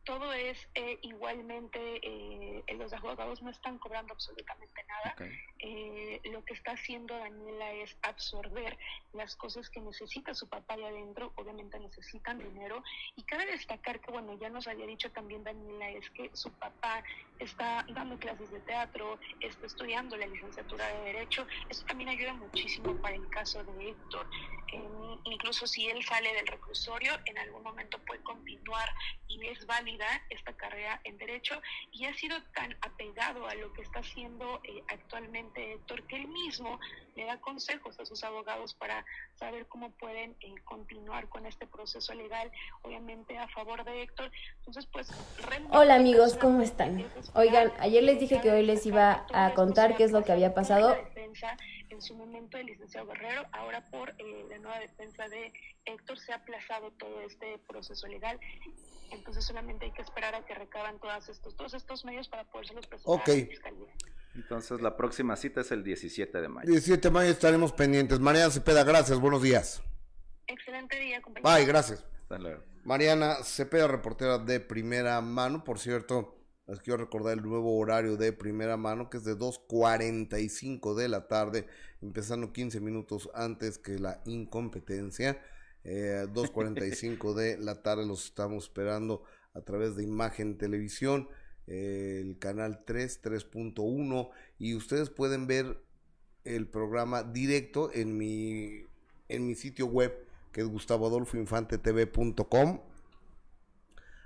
Todo es eh, igualmente, eh, los abogados no están cobrando absolutamente nada. Eh, lo que está haciendo Daniela es absorber las cosas que necesita su papá de adentro, obviamente necesitan dinero. Y cabe destacar que, bueno, ya nos había dicho también Daniela, es que su papá está dando clases de teatro, está estudiando la licenciatura de Derecho. Eso también ayuda muchísimo para el caso de Héctor. incluso si él sale del reclusorio, en algún momento puede continuar y es válido esta carrera en Derecho y ha sido tan apegado a lo que está haciendo eh, actualmente Héctor que él mismo le da consejos a sus abogados para saber cómo pueden eh, continuar con este proceso legal, obviamente a favor de Héctor. Entonces, pues... Hola amigos, ¿cómo están? Oigan, ayer les dije que hoy les iba a contar qué es lo que había pasado en su momento el licenciado Guerrero, ahora por eh, la nueva defensa de Héctor se ha aplazado todo este proceso legal entonces solamente hay que esperar a que recaban todos estos, todos estos medios para poderse los presentar a la fiscalía. Entonces la próxima cita es el 17 de mayo. 17 de mayo estaremos pendientes. Mariana Cepeda, gracias, buenos días. Excelente día, compañero. Bye, gracias. Mariana Cepeda, reportera de primera mano, por cierto, les quiero recordar el nuevo horario de primera mano, que es de 2.45 de la tarde, empezando 15 minutos antes que la incompetencia eh, 2.45 de la tarde los estamos esperando a través de Imagen Televisión, eh, el canal 3, 3.1 y ustedes pueden ver el programa directo en mi, en mi sitio web que es gustavoadolfoinfantetv.com.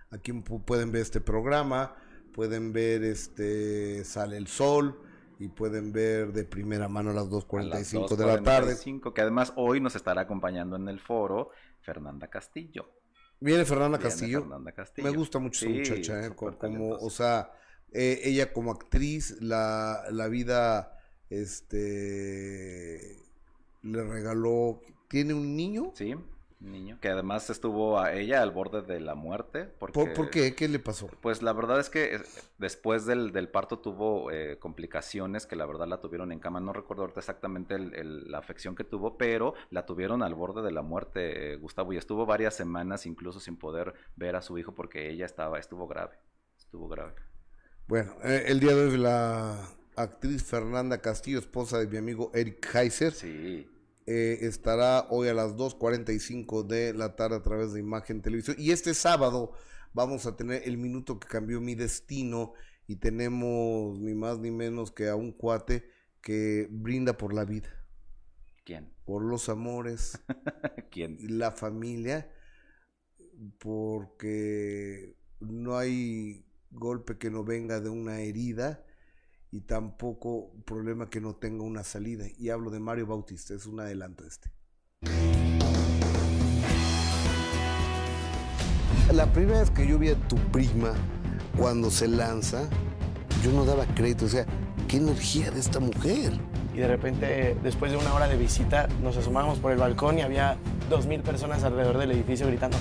Aquí pueden ver este programa, pueden ver este Sale el Sol, y pueden ver de primera mano a las 2.45 de la tarde. Que además hoy nos estará acompañando en el foro Fernanda Castillo. Viene Fernanda, Castillo. Me gusta mucho esa muchacha, ¿eh? como, o sea, eh, ella como actriz, la, la vida, este, le regaló, ¿tiene un niño? Sí niño, que además estuvo a ella al borde de la muerte. Porque, ¿Por, qué? ¿Qué le pasó? Pues la verdad es que eh, después del, parto tuvo eh, complicaciones que la verdad la tuvieron en cama. No recuerdo ahorita exactamente la afección que tuvo, pero la tuvieron al borde de la muerte, eh, Gustavo, y estuvo varias semanas incluso sin poder ver a su hijo porque ella estaba, estuvo grave, estuvo grave. Bueno, el día de hoy la actriz Fernanda Castillo, esposa de mi amigo Eric Heiser. Sí eh, estará hoy a las 2.45 de la tarde a través de Imagen Televisión. Y este sábado vamos a tener el minuto que cambió mi destino y tenemos ni más ni menos que a un cuate que brinda por la vida, ¿Quién? por los amores, ¿Quién? la familia, porque no hay golpe que no venga de una herida y tampoco problema que no tenga una salida. Y hablo de Mario Bautista, es un adelanto este. La primera vez que yo vi a tu prima cuando se lanza, yo no daba crédito, o sea, qué energía de esta mujer. Y de repente, después de una hora de visita, nos asomamos por el balcón y había dos mil personas alrededor del edificio gritando.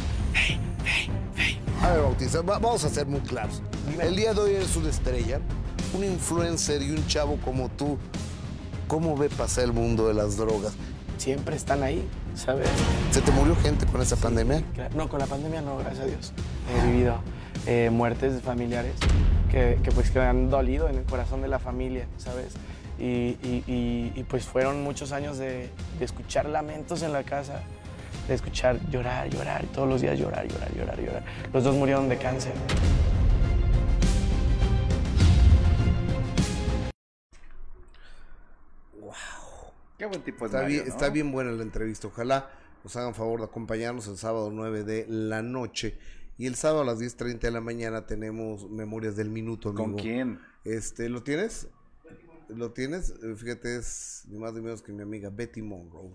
A ver, Bautista, va- vamos a ser muy claros. El día de hoy eres una estrella, un influencer y un chavo como tú. ¿Cómo ve pasar el mundo de las drogas? Siempre están ahí, ¿sabes? ¿Se te murió gente con esa pandemia? No, con la pandemia no, gracias a Dios. He vivido eh, muertes familiares que, que, pues que han dolido en el corazón de la familia, ¿sabes? Y, y- y- y, pues fueron muchos años de, de escuchar lamentos en la casa, de escuchar llorar, llorar, todos los días llorar, llorar, llorar, llorar. Los dos murieron de cáncer. Qué buen tipo es Está, Mario, bien, ¿no? está bien buena la entrevista. Ojalá nos hagan favor de acompañarnos el sábado 9 de la noche. Y el sábado a las 10.30 de la mañana tenemos Memorias del Minuto, amigo. ¿Con quién? Este, ¿Lo tienes? ¿Lo tienes? Eh, Fíjate, es ni más ni menos que mi amiga Betty Monroe.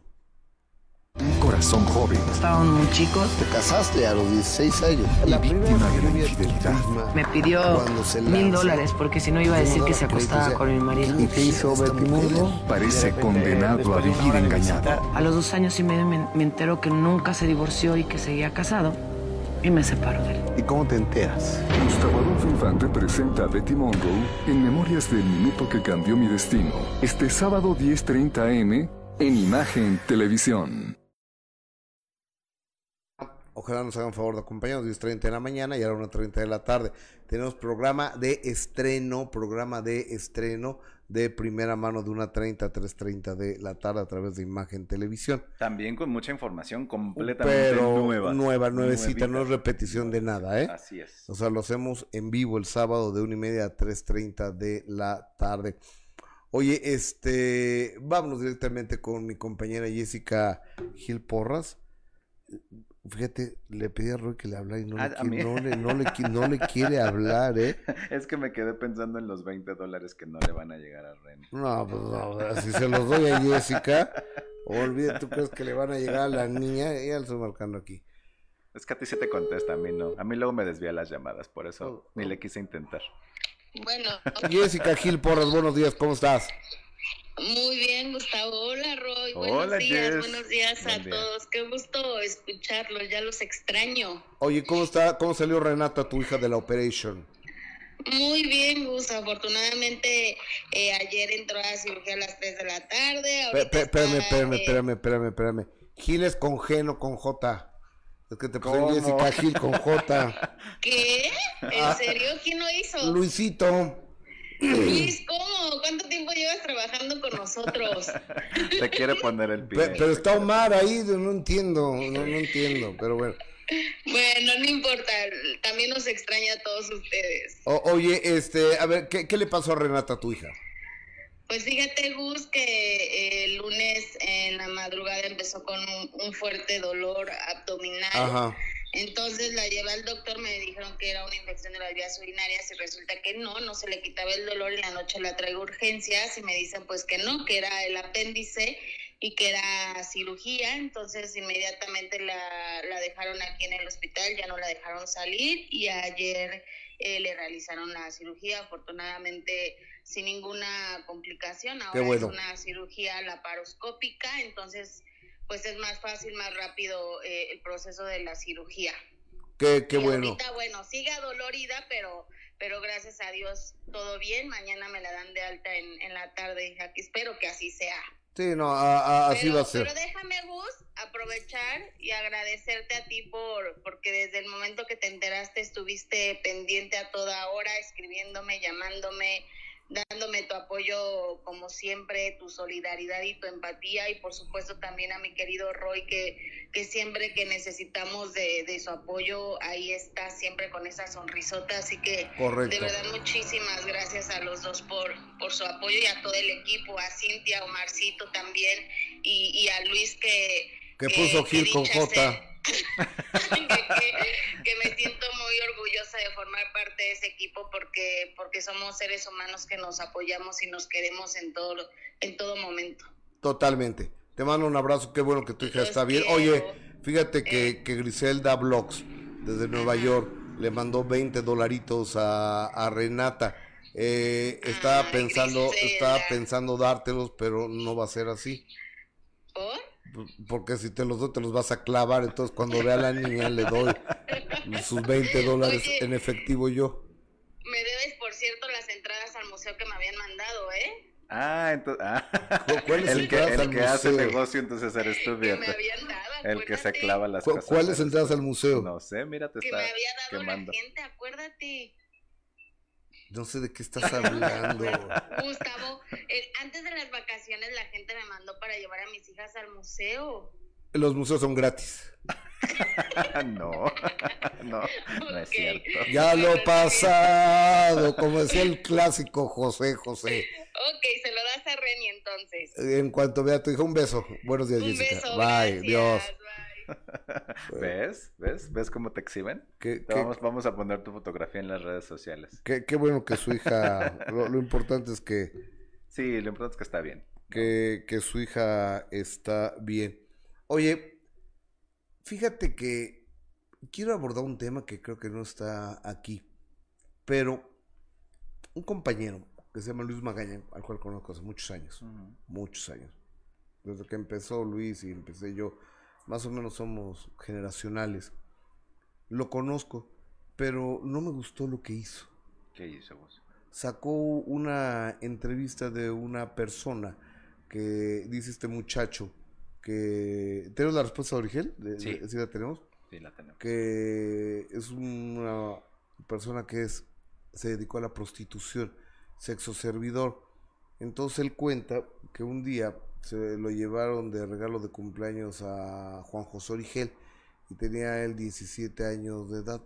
Un corazón joven Estaban muy chicos. Te casaste a los 16 años. Y víctima de la infidelidad. Me pidió mil dólares porque si no iba a decir que se acostaba con mi marido. ¿qué hizo Betty Monroe? Parece condenado a vivir engañado. A los dos años y medio me, me entero que nunca se divorció y que seguía casado. Y me separo de él. ¿Y cómo te enteras? Gustavo Adolfo Infante presenta a Betty Monroe en Memorias del Minuto que Cambió Mi Destino. Este sábado 10.30 am en Imagen Televisión. Ojalá nos hagan favor de acompañarnos 10.30 de la mañana y a la 1.30 de la tarde. Tenemos programa de estreno, programa de estreno de primera mano de 1.30 a 3.30 de la tarde a través de Imagen Televisión. También con mucha información completamente Pero nueva. nueva, nuevecita, no es repetición de nada, ¿eh? Así es. O sea, lo hacemos en vivo el sábado de 1 y media a 3.30 de la tarde. Oye, este, vámonos directamente con mi compañera Jessica Gil Porras. Fíjate, le pedí a Roy que le hablara y no, Ah, le, a qui- mí. no, le, no, le, qui- no le quiere hablar, ¿eh? Es que me quedé pensando en los 20 dólares que no le van a llegar a Ren. No, pues no, si se los doy a Jessica, olvídate, ¿tú crees que le van a llegar a la niña? Ya lo estoy marcando aquí. Es que a ti se te contesta, a mí no. A mí luego me desvía las llamadas, por eso Oh, ni oh. le quise intentar. Bueno, Jessica Gil Porras, buenos días, ¿cómo estás? Muy bien, Gustavo. Hola, Roy. Hola, buenos días, Jess. buenos días Buen a día. todos. Qué gusto escucharlos, ya los extraño. Oye, ¿cómo está? ¿Cómo salió Renata, tu hija de la Operation? Muy bien, Gus. Afortunadamente, eh, ayer entró a cirugía a las 3 de la tarde. Espérame, espérame, eh, espérame, espérame, espérame. Gil es con G, no con J. Es que te ¿Cómo? Jessica Gil con J. ¿Qué? ¿En Ah. serio? ¿Quién lo hizo? Luisito. Luis, ¿cómo? ¿Cuánto tiempo llevas trabajando con nosotros? Te quiere poner el pie. Pe- pero está Omar ahí, no entiendo, no, no entiendo, pero bueno. Bueno, no importa. También nos extraña a todos ustedes. O- oye, este, a ver, ¿qué, qué le pasó a Renata, tu hija? Pues fíjate, Gus, que eh, el lunes en la madrugada empezó con un, un fuerte dolor abdominal. Ajá. Entonces la llevé al doctor, me dijeron que era una infección de las vías urinarias y resulta que no, no se le quitaba el dolor y la noche la traigo urgencias y me dicen pues que no, que era el apéndice y que era cirugía, entonces inmediatamente la, la dejaron aquí en el hospital, ya no la dejaron salir y ayer eh, le realizaron la cirugía, afortunadamente sin ninguna complicación, ahora bueno. es una cirugía laparoscópica, entonces pues es más fácil, más rápido eh, el proceso de la cirugía. Qué, qué Y bueno. Ahorita, bueno, sigue adolorida, pero, pero gracias a Dios todo bien. Mañana me la dan de alta en, en la tarde aquí espero que así sea. Sí, no, a- a- así pero, va a ser. Pero déjame, Gus, aprovechar y agradecerte a ti por, porque desde el momento que te enteraste estuviste pendiente a toda hora, escribiéndome, llamándome, dándome tu apoyo como siempre, tu solidaridad y tu empatía y por supuesto también a mi querido Roy que, que siempre que necesitamos de, de su apoyo, ahí está siempre con esa sonrisota. Así que Correcto. de verdad muchísimas gracias a los dos por, por su apoyo y a todo el equipo, a Cintia, a Omarcito también y, y a Luis que... Que puso Gil con J. que, que- que me siento muy orgullosa de formar parte de ese equipo porque porque somos seres humanos que nos apoyamos y nos queremos en todo en todo momento. Totalmente. Te mando un abrazo, qué bueno que tu hija Los está bien. quiero. Oye, fíjate que, que Griselda Blogs, desde Nueva York, le mandó 20 dolaritos a, a Renata. Eh, estaba Ay, pensando, Griselda. estaba pensando dártelos, pero no va a ser así. ¿Por? Porque si te los doy, te los vas a clavar. Entonces, cuando vea a la niña, le doy sus 20 dólares Oye. en efectivo yo. Me debes, por cierto, las entradas al museo que me habían mandado, ¿eh? Ah, entonces. ¿Cu- cuáles el que, el que hace negocio, entonces eres tú, Que me habían dado, El que se clava las ¿Cu- cosas. ¿Cuáles entradas al museo? No sé, mira, te Que está me había dado quemando. la gente, acuérdate. No sé de qué estás hablando. Gustavo, eh, antes de las vacaciones la gente me mandó para llevar a mis hijas al museo. Los museos son gratis. no, no, no es cierto. Ya lo pasado, como decía el clásico José José. Ok, se lo das a Reni entonces. En cuanto vea a tu hija, un beso. Buenos días, Un Jessica. beso, Bye, gracias, Dios. ¿Ves? ¿Ves? ¿Ves cómo te exhiben? Qué, Te qué- Vamos, vamos a poner tu fotografía en las redes sociales. qué- qué bueno que su hija, lo, lo importante es que, Sí, lo importante es que está bien. que, que su hija está bien. Oye, fíjate que quiero abordar un tema que creo que no está aquí, pero un compañero que se llama Luis Magaña, al cual conozco hace muchos años, muchos años. Desde que empezó Luis y empecé yo, más o menos somos generacionales. Lo conozco, pero no me gustó lo que hizo. ¿Qué hizo vos? Sacó una entrevista de una persona que dice este muchacho que... ¿Tenemos la respuesta de origen? Sí. ¿Sí la tenemos? Sí, la tenemos. que es una persona que es se dedicó a la prostitución, sexo servidor. Entonces él cuenta que un día se lo llevaron de regalo de cumpleaños a Juan José Origel y tenía él 17 años de edad.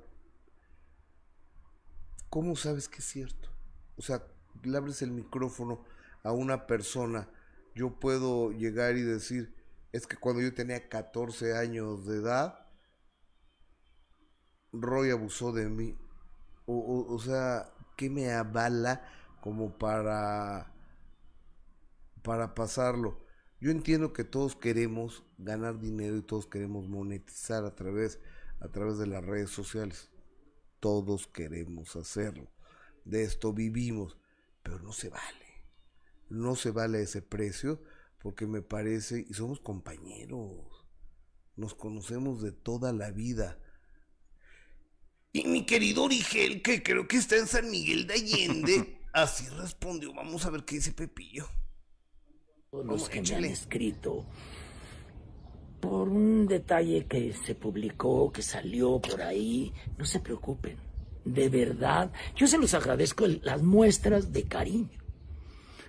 ¿Cómo sabes que es cierto? O sea, le abres el micrófono a una persona, yo puedo llegar y decir, es que cuando yo tenía 14 años de edad, Roy abusó de mí. O, sea, ¿qué me avala como para, para pasarlo? Yo entiendo que todos queremos ganar dinero y todos queremos monetizar a través, a través de las redes sociales. Todos queremos hacerlo. De esto vivimos, pero no se vale. No se vale ese precio porque me parece, y somos compañeros, nos conocemos de toda la vida. Y mi querido Origel, que creo que está en San Miguel de Allende, así respondió. Vamos a ver qué dice Pepillo. Los que me han escrito por un detalle que se publicó, que salió por ahí, no se preocupen. De verdad, yo se los agradezco las muestras de cariño.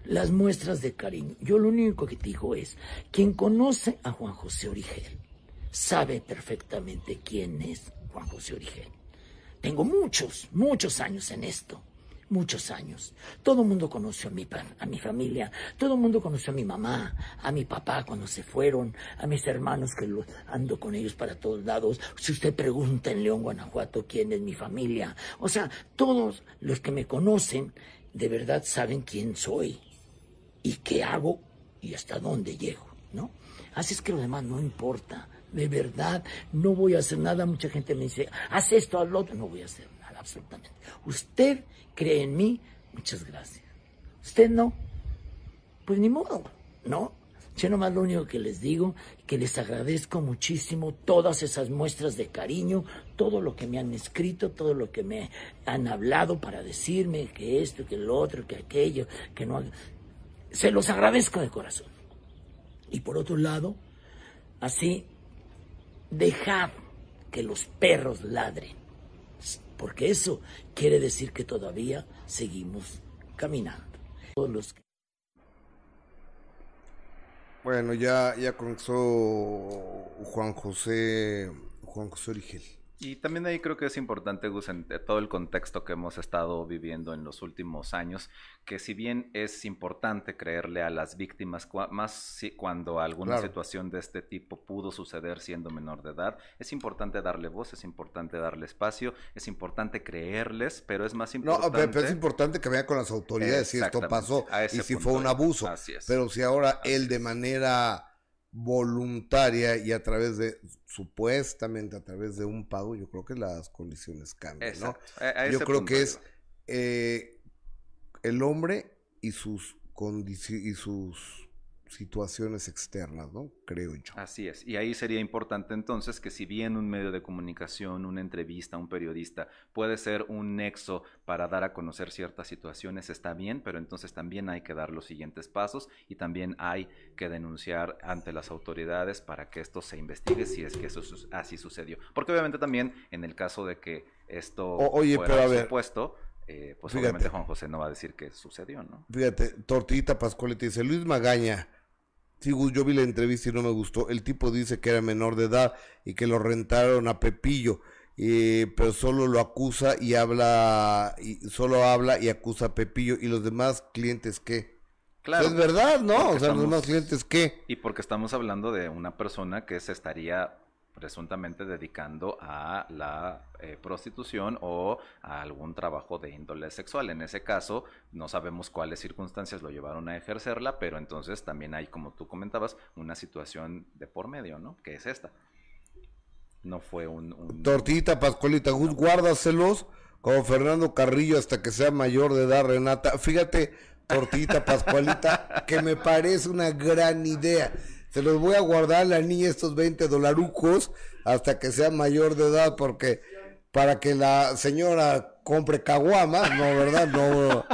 Las muestras de cariño. Yo lo único que digo es, quien conoce a Juan José Origel sabe perfectamente quién es Juan José Origel. Tengo muchos, muchos años en esto. Muchos años. Todo el mundo conoció a mi, a mi familia, todo el mundo conoció a mi mamá, a mi papá cuando se fueron, a mis hermanos que lo- ando con ellos para todos lados. Si usted pregunta en León, Guanajuato, quién es mi familia. O sea, todos los que me conocen de verdad saben quién soy y qué hago y hasta dónde llego, ¿no? Así es que lo demás no importa. De verdad, no voy a hacer nada. Mucha gente me dice, haz esto, lo otro. No voy a hacer absolutamente. Usted cree en mí, muchas gracias. Usted no, pues ni modo, ¿no? Yo nomás lo único que les digo, que les agradezco muchísimo todas esas muestras de cariño, todo lo que me han escrito, todo lo que me han hablado para decirme que esto, que lo otro, que aquello, que no... Se los agradezco de corazón. Y por otro lado, así, dejad que los perros ladren, porque eso quiere decir que todavía seguimos caminando. los Bueno, ya, ya comenzó Juan José, Juan José Origel. Y también ahí creo que es importante, Gus, en todo el contexto que hemos estado viviendo en los últimos años, que si bien es importante creerle a las víctimas, más si, cuando alguna situación de este tipo pudo suceder siendo menor de edad, es importante darle voz, es importante darle espacio, es importante creerles, pero es más importante... No, pero es importante que vean con las autoridades si esto pasó y si fue un abuso. Pero si ahora él de manera voluntaria y a través de, supuestamente a través de un pago, yo creo que las condiciones cambian, ¿no? yo creo que es eh, el hombre y sus, y sus situaciones externas, ¿no? Creo yo. Así es. Y ahí sería importante entonces que si bien un medio de comunicación, una entrevista, un periodista puede ser un nexo para dar a conocer ciertas situaciones, está bien, pero entonces también hay que dar los siguientes pasos y también hay que denunciar ante las autoridades para que esto se investigue si es que eso así sucedió. Porque obviamente también en el caso de que esto oye, fuera pero a supuesto, eh, pues obviamente Juan José no va a decir que sucedió, ¿no? Fíjate, Tortillita Pascual te dice, Luis Magaña, Sí, yo vi la entrevista y no me gustó. El tipo dice que era menor de edad y que lo rentaron a Pepillo, pero solo lo acusa y habla, y solo habla y acusa a Pepillo. ¿Y los demás clientes qué? Claro. Es verdad, ¿no? O sea, los demás clientes qué. Y porque estamos hablando de una persona que se estaría presuntamente dedicando a la eh, prostitución o a algún trabajo de índole sexual. En ese caso, no sabemos cuáles circunstancias lo llevaron a ejercerla, pero entonces también hay, como tú comentabas, una situación de por medio, ¿no? Que es esta. No fue un... Tortita, Pascualita, Gus, guárdaselos como Fernando Carrillo hasta que sea mayor de edad, Renata. Fíjate, Tortita, Pascualita, que me parece una gran idea. Se los voy a guardar a la niña estos 20 dolarucos hasta que sea mayor de edad porque para que la señora compre caguama, no, ¿verdad? No,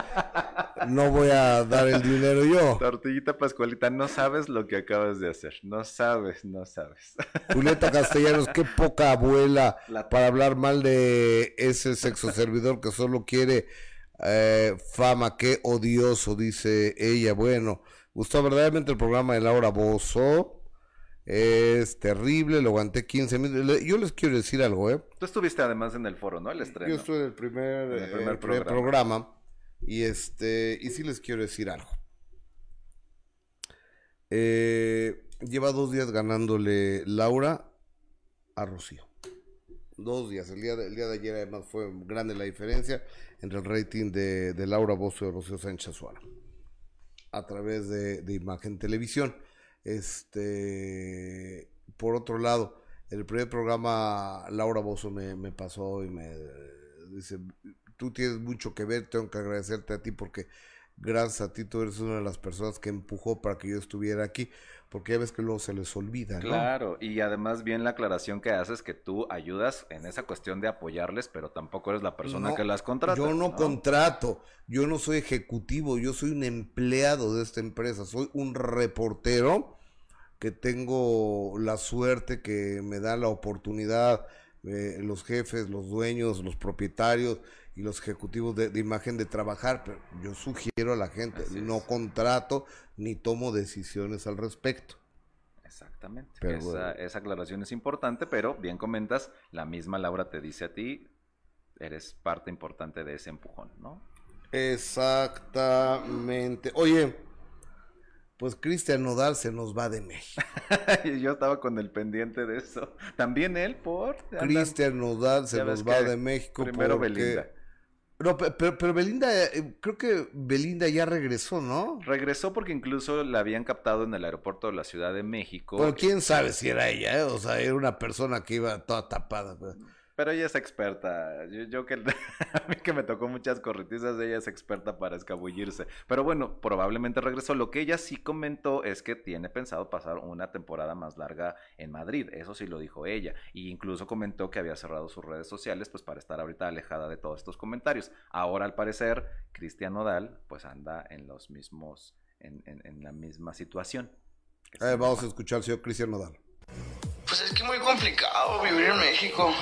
no voy a dar el dinero yo. Tortillita Pascualita, no sabes lo que acabas de hacer. No sabes, no sabes. Julieta Castellanos, qué poca abuela para hablar mal de ese sexo servidor que solo quiere eh, fama. Qué odioso, dice ella. Bueno, Gustavo, verdaderamente el programa de Laura Bozo es terrible, lo aguanté 15 minutos. Yo les quiero decir algo, ¿eh? Tú estuviste además en el foro, ¿no? El estreno. Yo estuve en el primer, eh, programa. Y este, y sí les quiero decir algo. Eh, lleva dos días ganándole Laura a Rocío. Dos días. El día de, día de ayer además fue grande la diferencia entre el rating de, de Laura Bozo y Rocío Sánchez Suárez a través de, Imagen Televisión. Este, por otro lado, el primer programa Laura Bozo me, me pasó y me dice, tú tienes mucho que ver, tengo que agradecerte a ti porque gracias a ti tú eres una de las personas que empujó para que yo estuviera aquí porque ya ves que luego se les olvida, ¿no? Claro, y además bien la aclaración que haces que tú ayudas en esa cuestión de apoyarles, pero tampoco eres la persona que las contrata. Yo no, contrato, yo no soy ejecutivo, yo soy un empleado de esta empresa, soy un reportero que tengo la suerte que me da la oportunidad eh, los jefes, los dueños, los propietarios y los ejecutivos de, imagen de trabajar, pero yo sugiero a la gente, no contrato ni tomo decisiones al respecto. Exactamente. esa, esa, aclaración es importante, pero bien comentas, la misma Laura te dice a ti, eres parte importante de ese empujón, ¿no? Exactamente. Oye, pues Cristian Nodal se nos va de México. Yo estaba con el pendiente de eso. También él por... Cristian Nodal se nos va de México. Primero Belinda. No, pero, pero, Belinda, eh, creo que Belinda ya regresó, ¿no? Regresó porque incluso la habían captado en el aeropuerto de la Ciudad de México. Pero quién sabe si era ella, ¿eh? O sea, era una persona que iba toda tapada. Pues. Pero ella es experta. Yo, que a mí que me tocó muchas corretizas, ella es experta para escabullirse. Pero bueno, probablemente regresó. Lo que ella sí comentó es que tiene pensado pasar una temporada más larga en Madrid. Eso sí lo dijo ella. Y incluso comentó que había cerrado sus redes sociales pues para estar ahorita alejada de todos estos comentarios. Ahora al parecer, Cristian Nodal pues anda en los mismos, en, en, la misma situación. vamos a escuchar al señor Cristian Nodal. Pues es que muy complicado vivir en México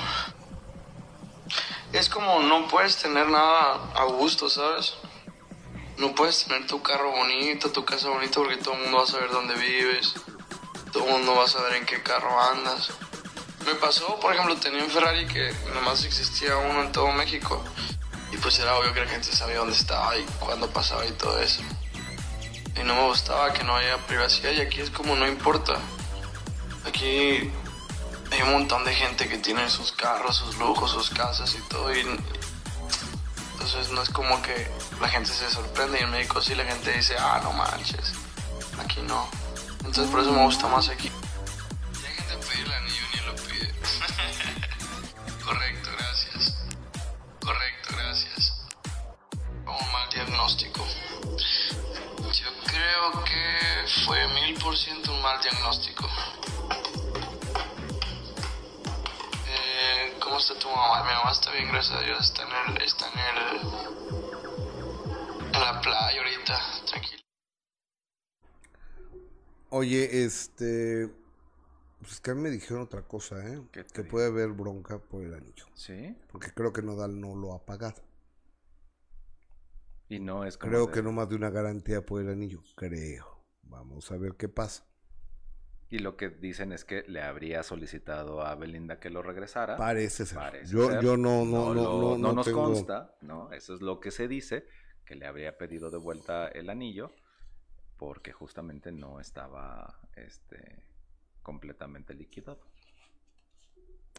es como no puedes tener nada a gusto, ¿sabes? no puedes tener tu carro bonito, tu casa bonita porque todo el mundo va a saber dónde vives, todo el mundo va a saber en qué carro andas. Me pasó, por ejemplo, tenía un Ferrari que nomás existía uno en todo México y pues era obvio que la gente sabía dónde estaba y cuándo pasaba y todo eso. Y no me gustaba que no haya privacidad y aquí es como no importa. Aquí hay un montón de gente que tiene sus carros, sus lujos, sus casas y todo y entonces no es como que la gente se sorprende y en México sí la gente dice, ah, no manches, aquí no. Entonces por eso me gusta más aquí. Hay gente pedir el anillo ni lo pide. Correcto, gracias. Correcto, gracias. Un mal diagnóstico. Yo creo que fue mil por ciento un mal diagnóstico. ¿Cómo está tu mamá? Mi mamá está bien, gracias a Dios. Está en el, está en el, en la playa ahorita, tranquilo. Oye, este. Pues que a mí me dijeron otra cosa, ¿eh? Que puede haber bronca por el anillo. ¿Sí? Porque creo que Nodal no lo ha pagado. Y no es como Creo de- que no más de una garantía por el anillo. Creo. Vamos a ver qué pasa. Y lo que dicen es que le habría solicitado a Belinda que lo regresara. Parece ser. Parece Yo- ser. yo no- no- no- lo- no- no nos tengo- consta, ¿no? Eso es lo que se dice, que le habría pedido de vuelta el anillo porque justamente no estaba este completamente liquidado.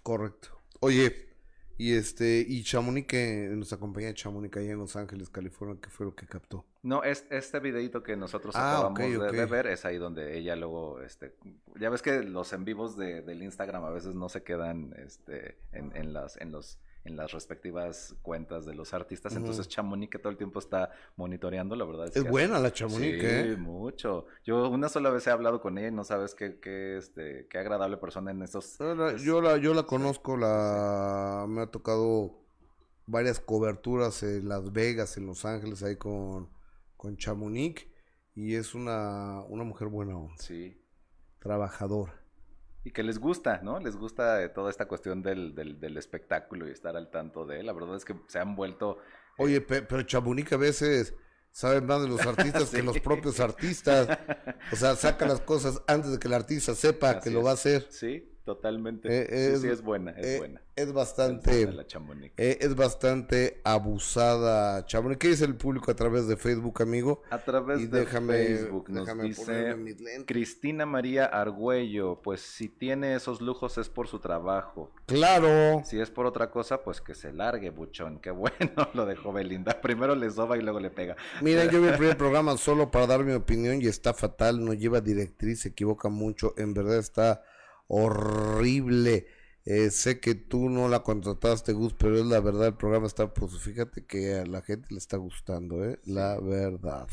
Correcto. Oye, y este, y Chamonix que nos acompaña Chamonix allá en Los Ángeles, California, ¿qué fue lo que captó? No, es, este videito que nosotros Ah, acabamos. De, ver es ahí donde ella luego, este, ya ves que los en vivos de, del Instagram a veces no se quedan, este, en, en las, en los, en las respectivas cuentas de los artistas, entonces Chamonix todo el tiempo está monitoreando, la verdad es, Es que buena hace- la Chamonix, sí, ¿eh? mucho. Yo una sola vez he hablado con ella y no sabes qué, qué, este, qué agradable persona en estos. Yo la, yo la, yo la conozco, la me ha tocado varias coberturas en Las Vegas, en Los Ángeles, ahí con, con Chamonix, y es una, una mujer buena Sí. trabajadora. Y que les gusta, ¿no? Les gusta eh, toda esta cuestión del, del, del espectáculo y estar al tanto de él. La verdad es que se han vuelto Oye, pe- pero Chamonix a veces sabe más de los artistas que los propios artistas. O sea, saca las cosas antes de que el artista sepa que lo es. va a hacer. Sí, totalmente. Eh, sí, sí, es buena, es eh, buena. Es bastante, buena la eh, es bastante abusada. Chamonix, ¿qué dice el público a través de Facebook, amigo? A través Y de déjame- Facebook nos déjame dice. Cristina María Argüello, pues si tiene esos lujos es por su trabajo. Claro. Si es por otra cosa, pues que se largue, buchón. Qué bueno lo dejó Belinda. Primero le soba y luego le pega. Mira, yo vi el primer programa solo para dar mi opinión y está fatal, no lleva directriz, se equivoca mucho, en verdad está horrible. Eh, sé que tú no la contrataste, Gus, pero es la verdad, el programa está, pues fíjate que a la gente le está gustando, ¿eh? La verdad.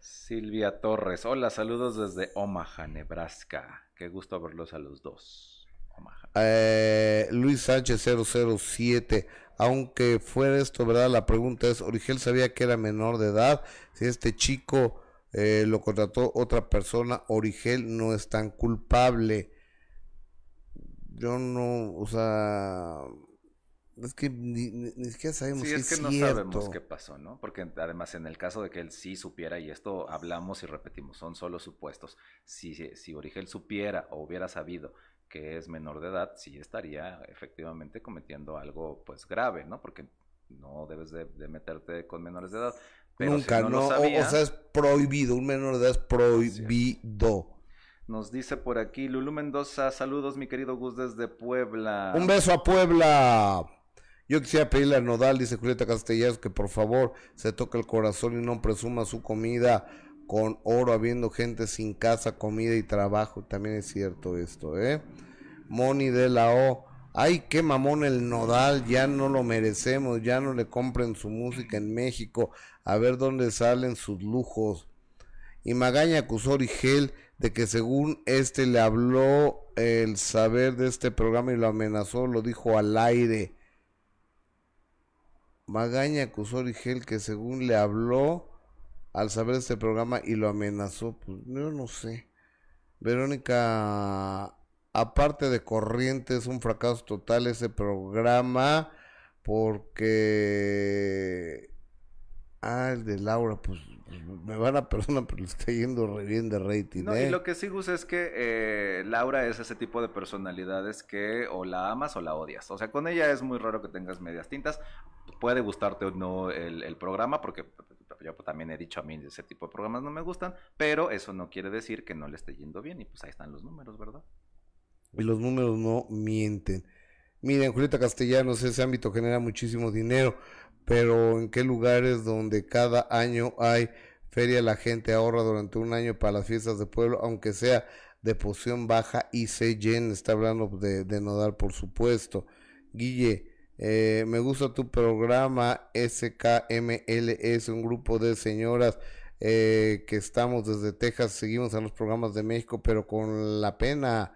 Silvia Torres, hola, saludos desde Omaha, Nebraska. Qué gusto verlos a los dos. Omaha. Eh, Luis Sánchez 007, aunque fuera esto, ¿verdad? La pregunta es, ¿Origel sabía que era menor de edad? Si este chico eh, lo contrató otra persona, Origel no es tan culpable. Yo no, o sea, es que ni, ni- ni siquiera sabemos Sí, si es que no cierto. sabemos qué pasó, ¿no? Porque además en el caso de que él sí supiera, y esto hablamos y repetimos, son solo supuestos, si, si Origel supiera o hubiera sabido que es menor de edad, sí estaría efectivamente cometiendo algo pues grave, ¿no? Porque no debes de, de meterte con menores de edad. Pero si Nunca, no, no, lo o- o, sea, es prohibido, un menor de edad es prohibido. Nos dice por aquí Lulu Mendoza, saludos mi querido Gus desde Puebla. Un beso a Puebla. Yo quisiera pedirle a Nodal, dice Julieta Castellanos, que por favor se toque el corazón y no presuma su comida con oro, habiendo gente sin casa, comida y trabajo. También es cierto esto, ¿eh? Moni de la O. Ay, qué mamón el Nodal, ya no lo merecemos, ya no le compren su música en México, a ver dónde salen sus lujos. Y Magaña acusó a Origel de que según este le habló el saber de este programa y lo amenazó, lo dijo al aire. Magaña acusó a Origel que según le habló al saber de este programa y lo amenazó. Pues yo no sé. Verónica, aparte de corriente, es un fracaso total ese programa porque... Ah, el de Laura, pues me van a perdonar, pero le está yendo re bien de rating, No, ¿eh? y lo que sí, Gus, es que eh, Laura es ese tipo de personalidades que o la amas o la odias. O sea, con ella es muy raro que tengas medias tintas. Puede gustarte o no el, el programa, porque yo también he dicho a mí ese tipo de programas no me gustan, pero eso no quiere decir que no le esté yendo bien. Y pues ahí están los números, ¿verdad? Y los números no mienten. Miren, Julieta Castellanos, ese ámbito genera muchísimo dinero, pero ¿en qué lugares donde cada año hay feria la gente ahorra durante un año para las fiestas de pueblo, aunque sea de poción baja y se llena? Está hablando de, de por supuesto. Guille, eh, me gusta tu programa SKMLS, un grupo de señoras eh, que estamos desde Texas, seguimos a los programas de México, pero con la pena